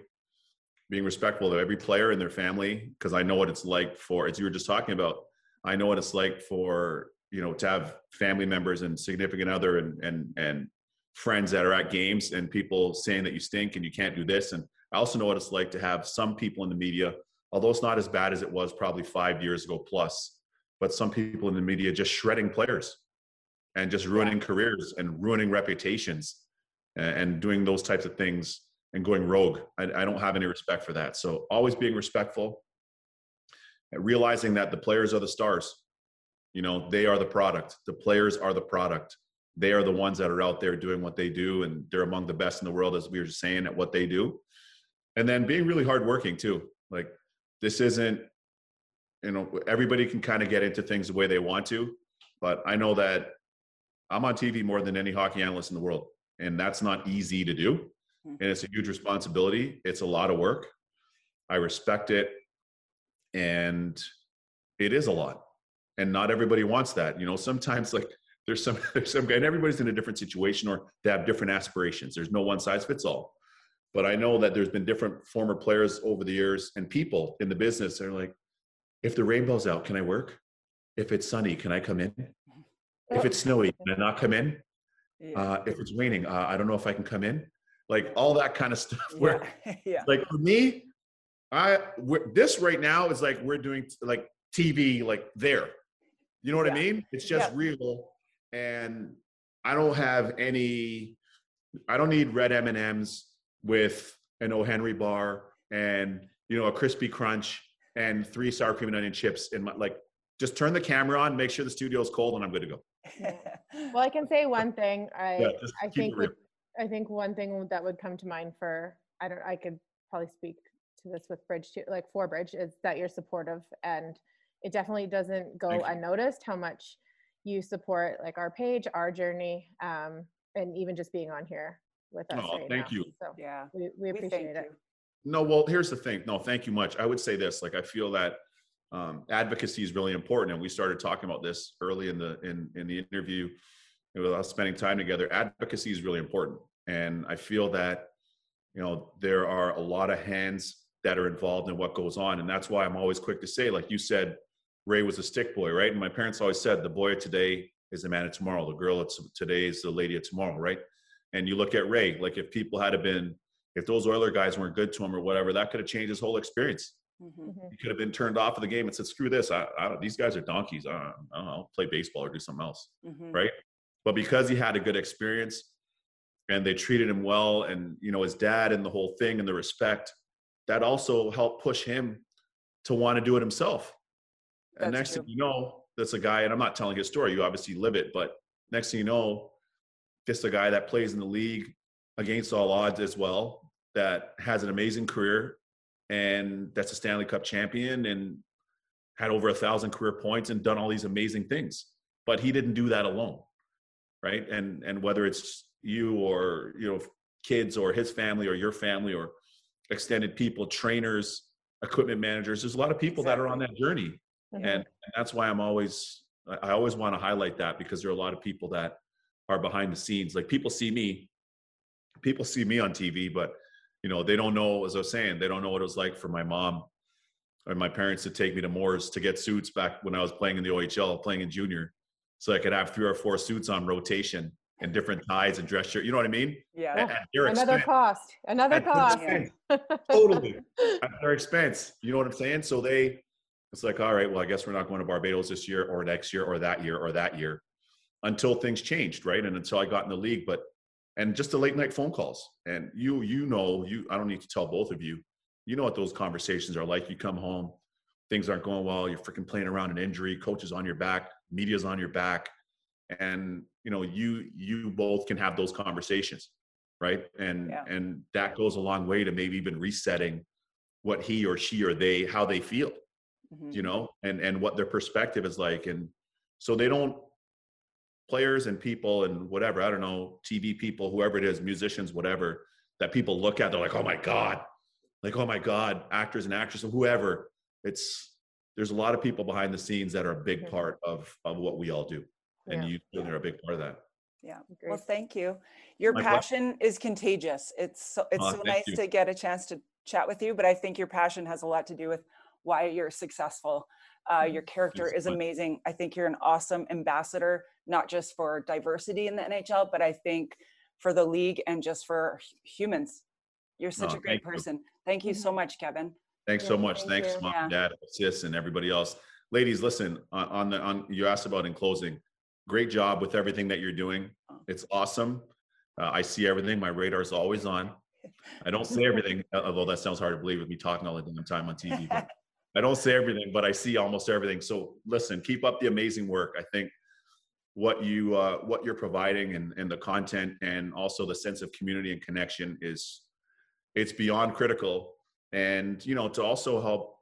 being respectful of every player and their family because i know what it's like for as you were just talking about i know what it's like for you know to have family members and significant other and and and friends that are at games and people saying that you stink and you can't do this and i also know what it's like to have some people in the media although it's not as bad as it was probably five years ago plus but some people in the media just shredding players and just ruining careers and ruining reputations and doing those types of things and going rogue. I, I don't have any respect for that. So always being respectful, realizing that the players are the stars. You know, they are the product. The players are the product. They are the ones that are out there doing what they do, and they're among the best in the world, as we were just saying, at what they do. And then being really hardworking too. Like this isn't, you know, everybody can kind of get into things the way they want to, but I know that I'm on TV more than any hockey analyst in the world, and that's not easy to do hmm. and it's a huge responsibility. It's a lot of work. I respect it, and it is a lot. And not everybody wants that. You know, sometimes like there's some there's some and everybody's in a different situation or they have different aspirations. There's no one size fits all. But I know that there's been different former players over the years and people in the business are like, if the rainbow's out, can I work? If it's sunny, can I come in? If it's snowy, can I not come in? Uh, if it's raining, uh, I don't know if I can come in. Like all that kind of stuff. Where yeah. yeah. like for me, I this right now is like we're doing like TV like there. You know what I mean? It's just Yeah. real, and I don't have any. I don't need red M and M's with an O Henry bar and you know a crispy crunch and three sour cream and onion chips in my like. Just turn the camera on, make sure the studio's cold, and I'm good to go. Well, I can say one thing. I Yeah, I think it I think one thing that would come to mind for I don't I could probably speak to this with Bridge too, like for Bridge is that you're supportive and it definitely doesn't go unnoticed how much you support like our page, our journey, um, and even just being on here with us. Oh, right thank now. you. So yeah. we, we We thank appreciate it. you. No, well, here's the thing. No, thank you much. I would say this. Like, I feel that um, advocacy is really important, and we started talking about this early in the in in the interview with us spending time together. Advocacy is really important, and I feel that you know there are a lot of hands that are involved in what goes on, and that's why I'm always quick to say, like you said, Ray was a stick boy, right? And my parents always said, the boy of today is the man of tomorrow. The girl of today is the lady of tomorrow, right? And you look at Ray, like if people had have been if those Oiler guys weren't good to him or whatever, that could have changed his whole experience. Mhm. Mhm. He could have been turned off of the game and said, "Screw this! I, I don't, these guys are donkeys. I don't, I don't know, I'll play baseball or do something else." Mhm. Right? But because he had a good experience and they treated him well, and you know his dad and the whole thing and the respect, that also helped push him to want to do it himself. And That's next true. thing you know, that's a guy, and I'm not telling his story. You obviously live it, but next thing you know, just a guy that plays in the league against all odds as well, that has an amazing career, and that's a Stanley Cup champion, and had over a thousand career points and done all these amazing things. But he didn't do that alone, right? And and whether it's you or you know kids or his family or your family or extended people, trainers, equipment managers, there's a lot of people that are on that journey Mhm. and, and that's why i'm always i always want to highlight that because there are a lot of people that are behind the scenes like people see me people see me on TV, but you know, they don't know, as I was saying, they don't know what it was like for my mom or my parents to take me to Moore's to get suits back when I was playing in the OHL, playing in junior. So I could have three or four suits on rotation and different ties and dress shirt. You know what I mean? Yeah. At, at Another expense. cost. Another At cost. expense. totally at their expense. You know what I'm saying? So they, it's like, all right, well, I guess we're not going to Barbados this year or next year or that year or that year until things changed, right? And until I got in the league, but and just the late night phone calls. And you, you know, you, I don't need to tell both of you, you know what those conversations are like. You come home, things aren't going well, you're freaking playing around an injury, coach is on your back, media's on your back, and you know, you you both can have those conversations, right? And Yeah. and that goes a long way to maybe even resetting what he or she or they how they feel Mhm. you know and and what their perspective is like and so they don't players and people and whatever i don't know tv people whoever it is musicians whatever that people look at they're like oh my god like oh my god actors and actresses whoever it's there's a lot of people behind the scenes that are a big Mhm. part of of what we all do and Yeah. you certainly are a big part of that Yeah. Agreed. Well, thank you. Your My pleasure. passion is contagious. It's so, it's Aw, so nice you. to get a chance to chat with you, but I think your passion has a lot to do with why you're successful. Uh, your character Mm-hmm. Is amazing. I think you're an awesome ambassador, not just for diversity in the NHL, but I think for the league and just for humans. You're such Aw, a great thank you. person. Thank you so much, Kevin. Thanks Yeah, so much. thank Thanks, you. mom, Yeah. dad, sis, and everybody else. Ladies, listen on, on the on. You asked about in closing. Great job with everything that you're doing. Oh. It's awesome. Uh, I see everything. My radar is always on. I don't say everything, uh, although that sounds hard to believe with me talking all the damn time on TV. But I don't say everything, but I see almost everything. So listen, keep up the amazing work. I think what you uh, what you're providing and, and the content and also the sense of community and connection is it's beyond critical. And you know, to also help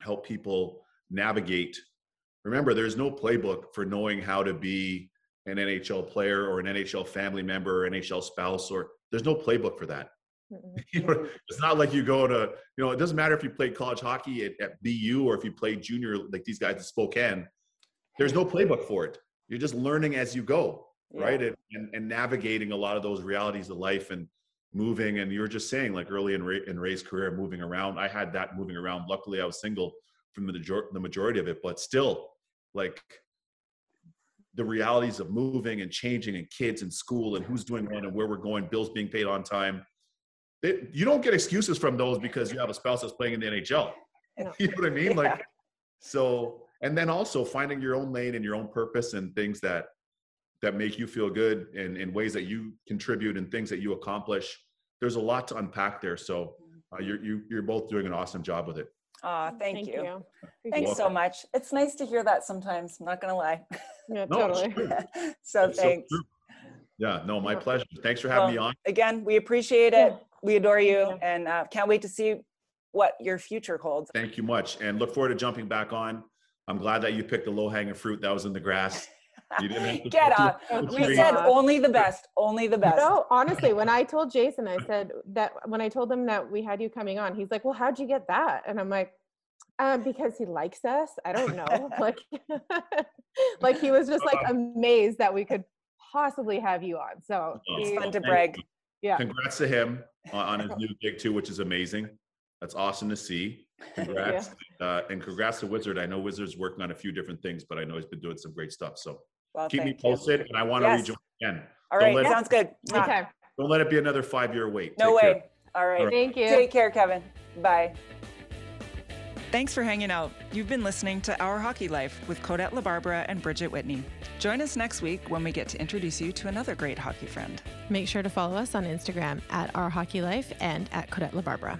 help people navigate. Remember, there's no playbook for knowing how to be an NHL player or an NHL family member or NHL spouse, or there's no playbook for that. Mm-hmm. Know, it's not like you go to, you know, it doesn't matter if you played college hockey at, at BU or if you played junior like these guys at Spokane. There's no playbook for it. You're just learning as you go, Yeah. right? And, and, and navigating a lot of those realities of life and moving. And you were just saying, like early in, Ray, in Ray's career, moving around. I had that moving around. Luckily, I was single from the, major- the majority of it, but still, like the realities of moving and changing and kids and school and who's doing what and where we're going, bills being paid on time. They, you don't get excuses from those because you have a spouse that's playing in the NHL. No. You know what I mean? Yeah. Like, so, and then also finding your own lane and your own purpose and things that that make you feel good and in ways that you contribute and things that you accomplish. There's a lot to unpack there. So uh, you're you, you're both doing an awesome job with it. Aw, thank, you. Appreciate Thanks it. so much. It's nice to hear that sometimes. I'm not gonna lie. Yeah, No, totally. so It's thanks. true. Yeah, no, my pleasure. Thanks for having me on. Again, we appreciate it. Yeah. We adore you you. and uh, can't wait to see what your future holds. Thank you much, and look forward to jumping back on. I'm glad that you picked the low hanging fruit that was in the grass. You didn't have to Get go up. We tree. said only the best, only the best. No, honestly, when I told Jason, I said that when I told him that we had you coming on, he's like, "Well, how'd you get that?" And I'm like, um, "Because he likes us." I don't know, like, like he was just like amazed that we could possibly have you on. So It's fun to brag. you. Yeah, Congrats to him on, on his new gig too, which is amazing. That's awesome to see. Congrats, uh, and congrats to Wizard. I know Wizard's working on a few different things, but I know he's been doing some great stuff. So Well, keep me thank you. posted, and I want to Yes. rejoin again. All Don't let it- sounds good. Okay. Don't let it be another five year wait. No Take care. way. All right. All right. Thank you. Take care, Kevin. Bye. Thanks for hanging out. You've been listening to Our Hockey Life with Codette LaBarbera and Bridget Whitney. Join us next week when we get to introduce you to another great hockey friend. Make sure to follow us on Instagram at Our Hockey Life and at Codette LaBarbera.